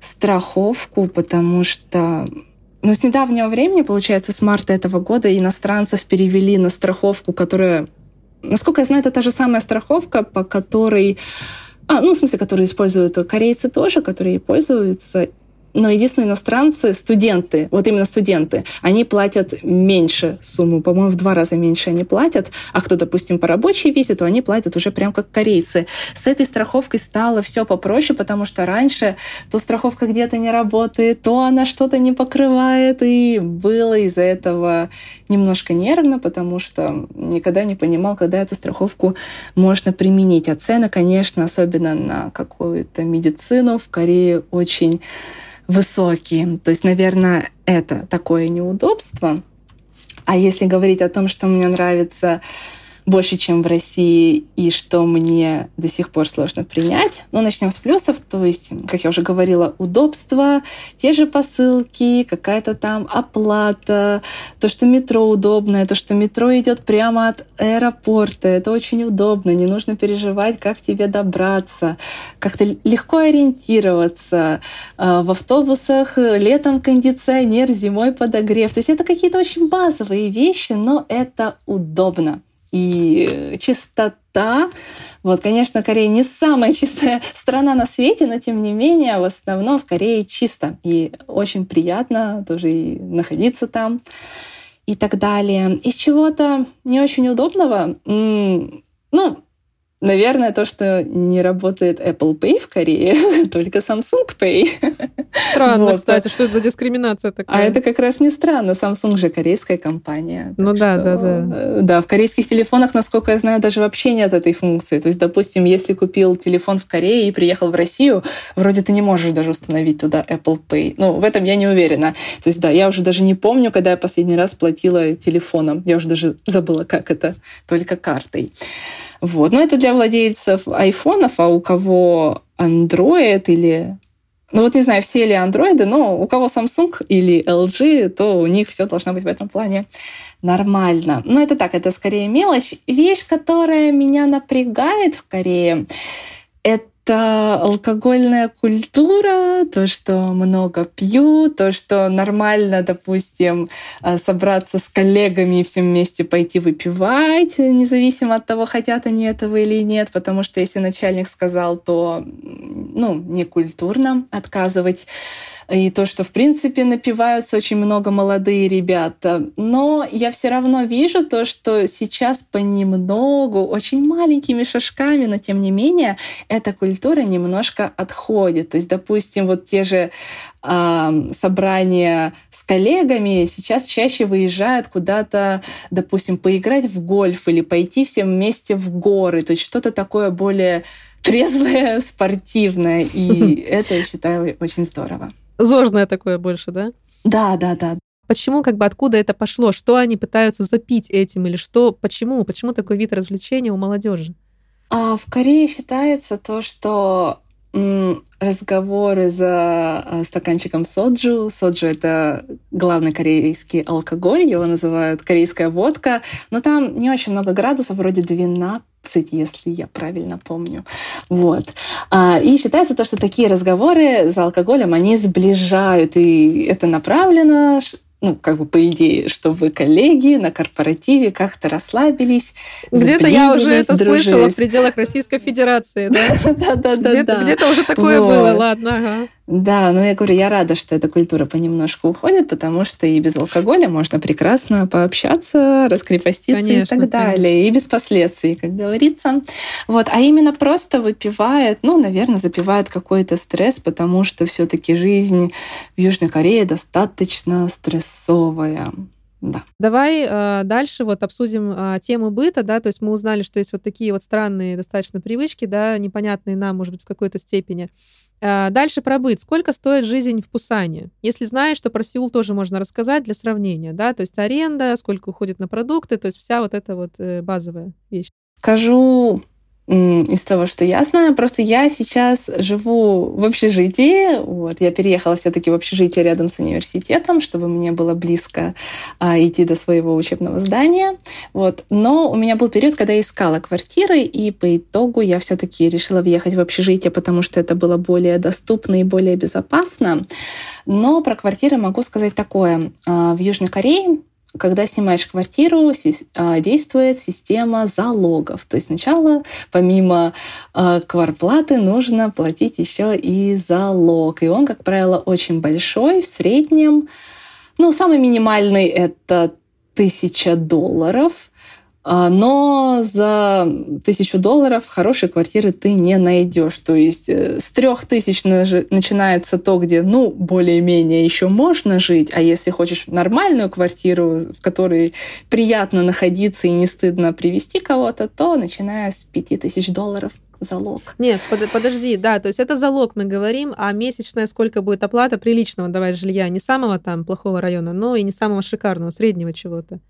страховку, потому что но с недавнего времени, получается, с марта этого года иностранцев перевели на страховку, которая, насколько я знаю, это та же самая страховка, по которой А, ну, в смысле, которые используют корейцы тоже, которые пользуются но единственные иностранцы, студенты, вот именно студенты, они платят меньше сумму, по-моему, в два раза меньше они платят, а кто, допустим, по рабочей визе, то они платят уже прям как корейцы. С этой страховкой стало все попроще, потому что раньше то страховка где-то не работает, то она что-то не покрывает, и было из-за этого немножко нервно, потому что никогда не понимал, когда эту страховку можно применить. А цены, конечно, особенно на какую-то медицину в Корее очень высокие. То есть, наверное, это такое неудобство. А если говорить о том, что мне нравится больше, чем в России, и что мне до сих пор сложно принять. Но начнем с плюсов, то есть, как я уже говорила, удобство, те же посылки, какая-то там оплата, то, что метро удобное, то, что метро идет прямо от аэропорта, это очень удобно, не нужно переживать, как тебе добраться, как-то легко ориентироваться. А, в автобусах летом кондиционер, зимой подогрев. То есть это какие-то очень базовые вещи, но это удобно и чистота. Вот, конечно, Корея не самая чистая страна на свете, но тем не менее, в основном в Корее чисто. И очень приятно тоже и находиться там и так далее. Из чего-то не очень удобного, ну, Наверное, то, что не работает Apple Pay в Корее, только Samsung Pay. Странно, вот. кстати, что это за дискриминация такая? А это как раз не странно. Samsung же корейская компания. Ну да, что, да, да. Э, да, в корейских телефонах, насколько я знаю, даже вообще нет этой функции. То есть, допустим, если купил телефон в Корее и приехал в Россию, вроде ты не можешь даже установить туда Apple Pay. Ну, в этом я не уверена. То есть, да, я уже даже не помню, когда я последний раз платила телефоном. Я уже даже забыла, как это, только картой. Вот. Но это для владельцев айфонов, а у кого Android или ну вот не знаю, все ли андроиды, но у кого Samsung или LG, то у них все должно быть в этом плане нормально. Но это так, это скорее мелочь. Вещь, которая меня напрягает в Корее, это это алкогольная культура, то, что много пью, то, что нормально, допустим, э, собраться с коллегами и всем вместе пойти выпивать, независимо от того, хотят они этого или нет, потому что если начальник сказал, то ну, не культурно отказывать. И то, что, в принципе, напиваются очень много молодые ребята. Но я все равно вижу то, что сейчас понемногу, очень маленькими шажками, но тем не менее, эта культура немножко отходит. То есть, допустим, вот те же э, собрания с коллегами сейчас чаще выезжают куда-то, допустим, поиграть в гольф или пойти всем вместе в горы. То есть что-то такое более трезвое, спортивное. И это, я считаю, очень здорово. Зожное такое больше, да? Да, да, да. Почему, как бы, откуда это пошло? Что они пытаются запить этим? Или что? Почему? Почему такой вид развлечения у молодежи? А в Корее считается то, что разговоры за э, стаканчиком соджу. Соджу — это главный корейский алкоголь, его называют корейская водка, но там не очень много градусов, вроде 12 если я правильно помню. Вот. А, и считается то, что такие разговоры за алкоголем, они сближают, и это направлено ну, как бы по идее, что вы коллеги на корпоративе как-то расслабились. Где-то я уже это дружились. слышала в пределах Российской Федерации, да? Да-да-да. Где-то уже такое было, ладно. Да, но я говорю, я рада, что эта культура понемножку уходит, потому что и без алкоголя можно прекрасно пообщаться, раскрепоститься конечно, и так далее, конечно. и без последствий, как говорится. Вот, а именно просто выпивает, ну, наверное, запивает какой-то стресс, потому что все-таки жизнь в Южной Корее достаточно стрессовая. Да. Давай э, дальше вот обсудим э, тему быта, да, то есть мы узнали, что есть вот такие вот странные достаточно привычки, да, непонятные нам, может быть, в какой-то степени. Э, дальше про быт. Сколько стоит жизнь в Пусане? Если знаешь, то про Сеул тоже можно рассказать для сравнения, да, то есть аренда, сколько уходит на продукты, то есть вся вот эта вот э, базовая вещь. Скажу из того, что я знаю. Просто я сейчас живу в общежитии. Вот, я переехала все-таки в общежитие рядом с университетом, чтобы мне было близко а, идти до своего учебного здания. Вот. Но у меня был период, когда я искала квартиры, и по итогу я все-таки решила въехать в общежитие, потому что это было более доступно и более безопасно. Но про квартиры могу сказать такое. А, в Южной Корее когда снимаешь квартиру, а, действует система залогов. То есть сначала, помимо а, кварплаты, нужно платить еще и залог. И он, как правило, очень большой, в среднем. Ну, самый минимальный — это тысяча долларов. А, но за тысячу долларов хорошей квартиры ты не найдешь. То есть э, с трех тысяч начинается то, где, ну, более-менее еще можно жить, а если хочешь нормальную квартиру, в которой приятно находиться и не стыдно привести кого-то, то начиная с пяти тысяч долларов залог. Нет, под, подожди, да, то есть это залог мы говорим, а месячная сколько будет оплата приличного давай жилья, не самого там плохого района, но и не самого шикарного, среднего чего-то.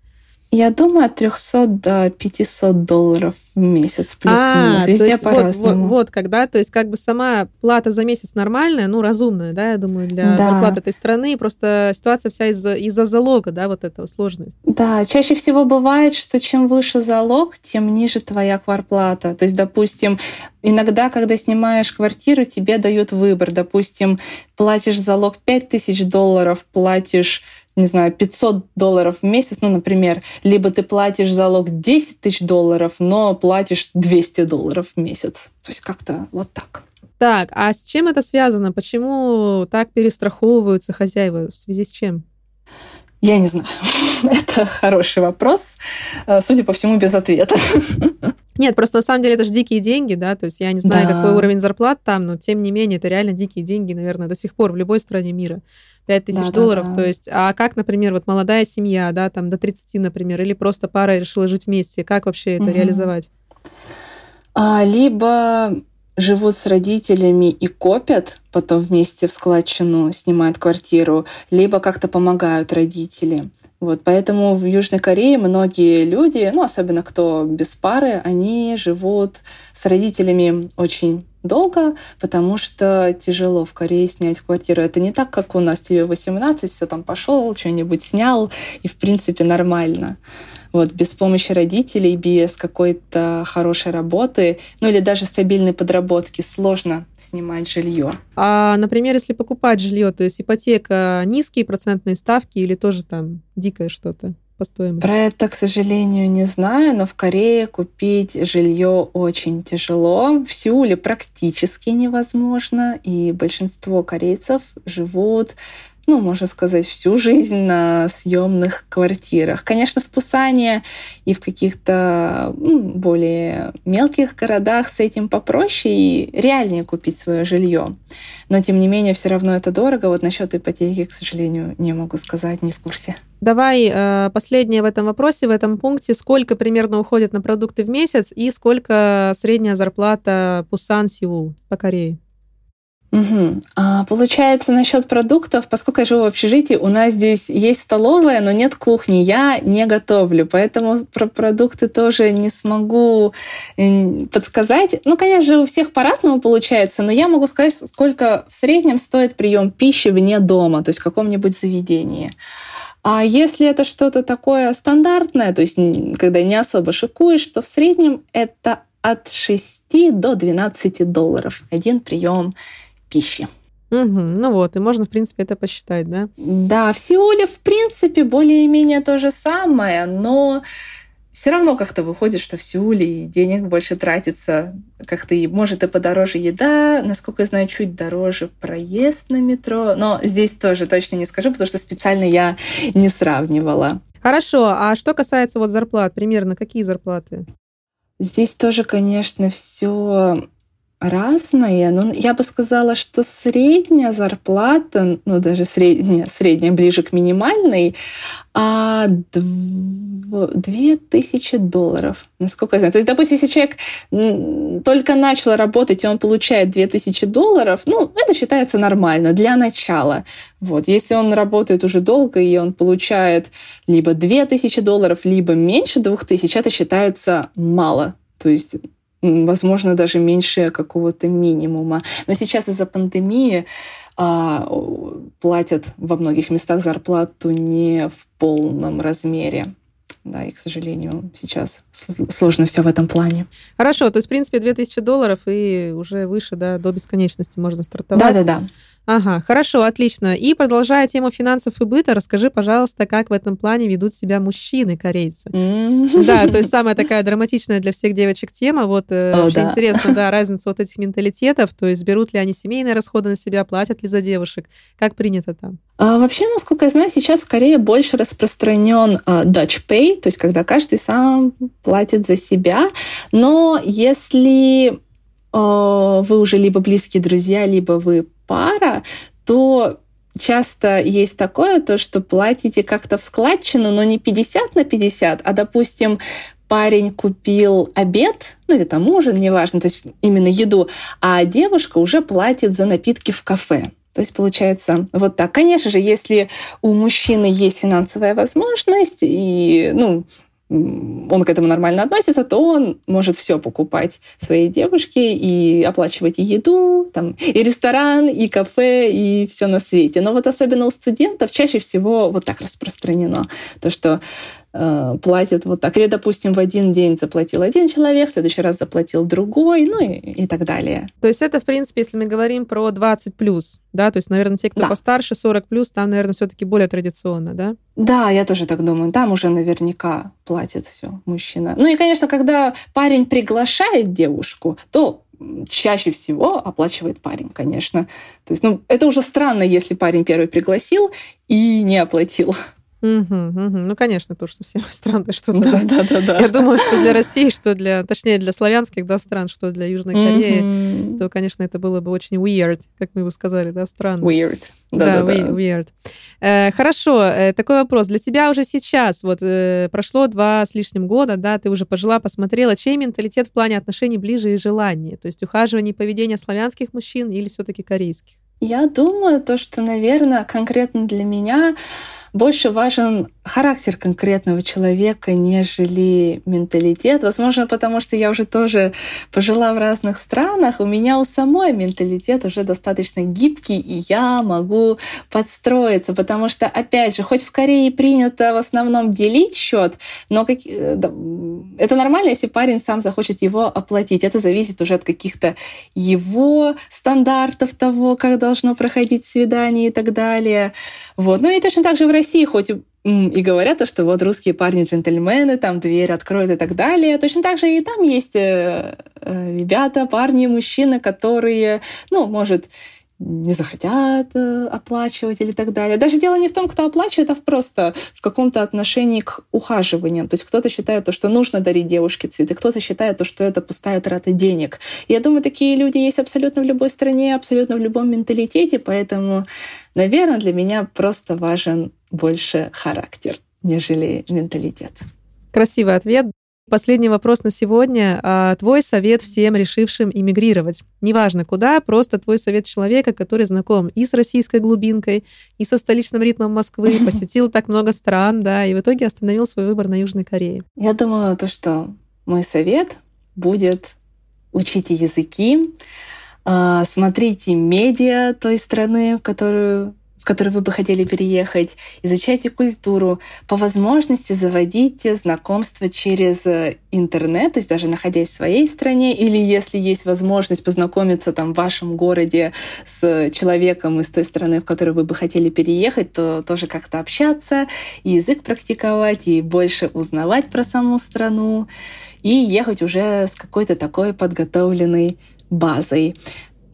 Я думаю, от 300 до 500 долларов в месяц плюс-минус. А, Везде по-разному. Вот, вот, вот когда, то есть как бы сама плата за месяц нормальная, ну, разумная, да, я думаю, для да. зарплаты этой страны. Просто ситуация вся из-за из залога, да, вот этого сложность. Да, чаще всего бывает, что чем выше залог, тем ниже твоя кварплата. То есть, допустим, иногда, когда снимаешь квартиру, тебе дают выбор. Допустим, платишь залог 5000 долларов, платишь не знаю, 500 долларов в месяц, ну, например, либо ты платишь залог 10 тысяч долларов, но платишь 200 долларов в месяц. То есть как-то вот так. Так, а с чем это связано? Почему так перестраховываются хозяева? В связи с чем? Я не знаю. это хороший вопрос. Э, судя по всему, без ответа. Нет, просто на самом деле это же дикие деньги, да, то есть я не знаю, да. какой уровень зарплат там, но тем не менее это реально дикие деньги, наверное, до сих пор в любой стране мира. 5 тысяч да, долларов, да, да. то есть, а как, например, вот молодая семья, да, там до 30, например, или просто пара решила жить вместе, как вообще это угу. реализовать? А, либо живут с родителями и копят, потом вместе в складчину снимают квартиру, либо как-то помогают родители. Вот, поэтому в Южной Корее многие люди, ну, особенно кто без пары, они живут с родителями очень долго, потому что тяжело в Корее снять квартиру. Это не так, как у нас. Тебе 18, все там пошел, что-нибудь снял, и в принципе нормально. Вот, без помощи родителей, без какой-то хорошей работы, ну или даже стабильной подработки сложно снимать жилье. А, например, если покупать жилье, то есть ипотека низкие процентные ставки или тоже там дикое что-то? По стоимости? Про это, к сожалению, не знаю, но в Корее купить жилье очень тяжело. В Сеуле практически невозможно, и большинство корейцев живут ну, можно сказать, всю жизнь на съемных квартирах. Конечно, в Пусане и в каких-то ну, более мелких городах с этим попроще и реальнее купить свое жилье. Но, тем не менее, все равно это дорого. Вот насчет ипотеки, к сожалению, не могу сказать, не в курсе. Давай э, последнее в этом вопросе, в этом пункте. Сколько примерно уходит на продукты в месяц и сколько средняя зарплата Пусан-Сеул по Корее? Угу. А, получается, насчет продуктов, поскольку я живу в общежитии, у нас здесь есть столовая, но нет кухни. Я не готовлю, поэтому про продукты тоже не смогу подсказать. Ну, конечно же, у всех по-разному получается, но я могу сказать, сколько в среднем стоит прием пищи вне дома, то есть в каком-нибудь заведении. А если это что-то такое стандартное, то есть когда не особо шикуешь, то в среднем это от 6 до 12 долларов один прием пищи. Угу, ну вот, и можно, в принципе, это посчитать, да? Да, в Сеуле, в принципе, более-менее то же самое, но все равно как-то выходит, что в Сеуле денег больше тратится, как-то может и подороже еда, насколько я знаю, чуть дороже проезд на метро, но здесь тоже точно не скажу, потому что специально я не сравнивала. Хорошо, а что касается вот зарплат, примерно какие зарплаты? Здесь тоже, конечно, все разное, но я бы сказала, что средняя зарплата, ну даже средняя, средняя ближе к минимальной, а две тысячи долларов, насколько я знаю. То есть, допустим, если человек только начал работать, и он получает две тысячи долларов, ну, это считается нормально для начала. Вот. Если он работает уже долго, и он получает либо две тысячи долларов, либо меньше двух тысяч, это считается мало. То есть возможно, даже меньше какого-то минимума. Но сейчас из-за пандемии а, платят во многих местах зарплату не в полном размере. Да, и, к сожалению, сейчас сложно все в этом плане. Хорошо, то есть, в принципе, 2000 долларов и уже выше, да, до бесконечности можно стартовать. Да-да-да. Ага, хорошо, отлично. И продолжая тему финансов и быта, расскажи, пожалуйста, как в этом плане ведут себя мужчины корейцы. Да, то есть самая такая драматичная для всех девочек тема. Вот э, вообще да. интересно, да, разница вот этих менталитетов, то есть берут ли они семейные расходы на себя, платят ли за девушек, как принято там? А, вообще, насколько я знаю, сейчас в Корее больше распространен а, Dutch Pay, то есть когда каждый сам платит за себя. Но если а, вы уже либо близкие друзья, либо вы пара, то часто есть такое, то, что платите как-то в складчину, но не 50 на 50, а, допустим, парень купил обед, ну или там ужин, неважно, то есть именно еду, а девушка уже платит за напитки в кафе. То есть получается вот так. Конечно же, если у мужчины есть финансовая возможность, и ну, он к этому нормально относится, то он может все покупать своей девушке и оплачивать и еду, там, и ресторан, и кафе, и все на свете. Но вот особенно у студентов чаще всего вот так распространено. То, что э, платят вот так. Или, допустим, в один день заплатил один человек, в следующий раз заплатил другой, ну и, и так далее. То есть это, в принципе, если мы говорим про 20 плюс, да, то есть, наверное, те, кто да. постарше, 40 плюс, там, наверное, все-таки более традиционно, да? Да, я тоже так думаю. Там уже наверняка платит все мужчина. Ну и, конечно, когда парень приглашает девушку, то чаще всего оплачивает парень, конечно. То есть, ну, это уже странно, если парень первый пригласил и не оплатил. Угу, угу. Ну, конечно, тоже совсем странное что-то. Да, да, да, да. Я думаю, что для России, что для, точнее, для славянских да, стран, что для Южной Кореи, угу. то, конечно, это было бы очень weird, как мы бы сказали, да, странно. Weird. Да, да, да, weird. Э, хорошо, э, такой вопрос. Для тебя уже сейчас, вот э, прошло два с лишним года, да, ты уже пожила, посмотрела, чей менталитет в плане отношений ближе и желания? То есть ухаживание и поведение славянских мужчин или все-таки корейских? Я думаю, то, что, наверное, конкретно для меня больше важен характер конкретного человека, нежели менталитет. Возможно, потому что я уже тоже пожила в разных странах, у меня у самой менталитет уже достаточно гибкий, и я могу подстроиться, потому что, опять же, хоть в Корее принято в основном делить счет, но как... Э, это нормально, если парень сам захочет его оплатить. Это зависит уже от каких-то его стандартов того, как должно проходить свидание и так далее. Вот. Ну и точно так же в России хоть и говорят, что вот русские парни-джентльмены, там дверь откроют и так далее. Точно так же и там есть э, э, ребята, парни, мужчины, которые, ну, может, не захотят э, оплачивать или так далее. Даже дело не в том, кто оплачивает, а просто в каком-то отношении к ухаживаниям. То есть кто-то считает то, что нужно дарить девушке цветы, кто-то считает то, что это пустая трата денег. я думаю, такие люди есть абсолютно в любой стране, абсолютно в любом менталитете, поэтому, наверное, для меня просто важен больше характер, нежели менталитет. Красивый ответ. Последний вопрос на сегодня. А, твой совет всем решившим иммигрировать. Неважно куда, просто твой совет человека, который знаком и с российской глубинкой, и со столичным ритмом Москвы, посетил так много стран, да, и в итоге остановил свой выбор на Южной Корее. Я думаю, то, что мой совет будет учите языки, а, смотрите медиа той страны, в которую в который вы бы хотели переехать, изучайте культуру, по возможности заводите знакомства через э, интернет, то есть даже находясь в своей стране, или если есть возможность познакомиться там в вашем городе с человеком из той страны, в которую вы бы хотели переехать, то тоже как-то общаться, и язык практиковать, и больше узнавать про саму страну, и ехать уже с какой-то такой подготовленной базой.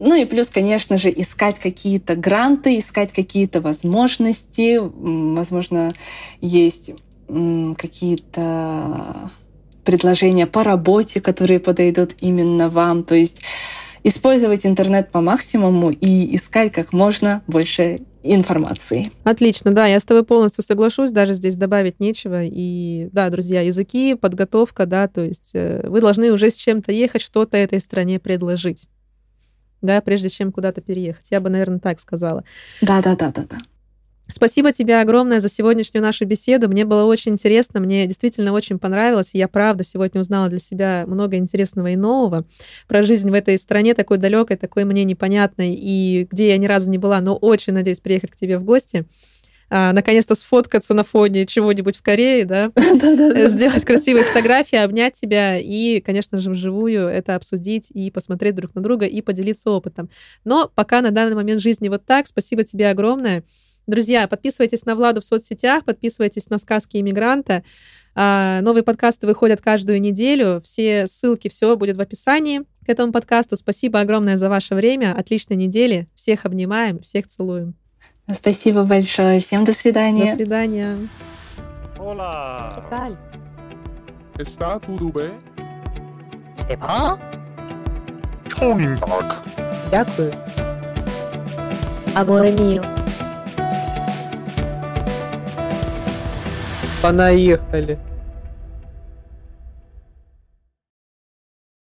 Ну и плюс, конечно же, искать какие-то гранты, искать какие-то возможности. Возможно, есть какие-то предложения по работе, которые подойдут именно вам. То есть использовать интернет по максимуму и искать как можно больше информации. Отлично, да, я с тобой полностью соглашусь, даже здесь добавить нечего. И да, друзья, языки, подготовка, да, то есть э, вы должны уже с чем-то ехать, что-то этой стране предложить да, прежде чем куда-то переехать. Я бы, наверное, так сказала. Да, да, да, да, да. Спасибо тебе огромное за сегодняшнюю нашу беседу. Мне было очень интересно, мне действительно очень понравилось. Я правда сегодня узнала для себя много интересного и нового про жизнь в этой стране, такой далекой, такой мне непонятной, и где я ни разу не была, но очень надеюсь приехать к тебе в гости. А, наконец-то сфоткаться на фоне чего-нибудь в Корее, да, сделать красивые фотографии, обнять тебя и, конечно же, вживую это обсудить и посмотреть друг на друга и поделиться опытом. Но пока на данный момент жизни вот так. Спасибо тебе огромное. Друзья, подписывайтесь на Владу в соцсетях, подписывайтесь на сказки иммигранта. А, новые подкасты выходят каждую неделю. Все ссылки, все будет в описании к этому подкасту. Спасибо огромное за ваше время. Отличной недели. Всех обнимаем, всех целуем. Спасибо большое. Всем до свидания. До свидания. Hola. ¿Qué tal? ¿Está todo bien? Степан? Чонинбак. Дякую. Аморе міо. Понаехали.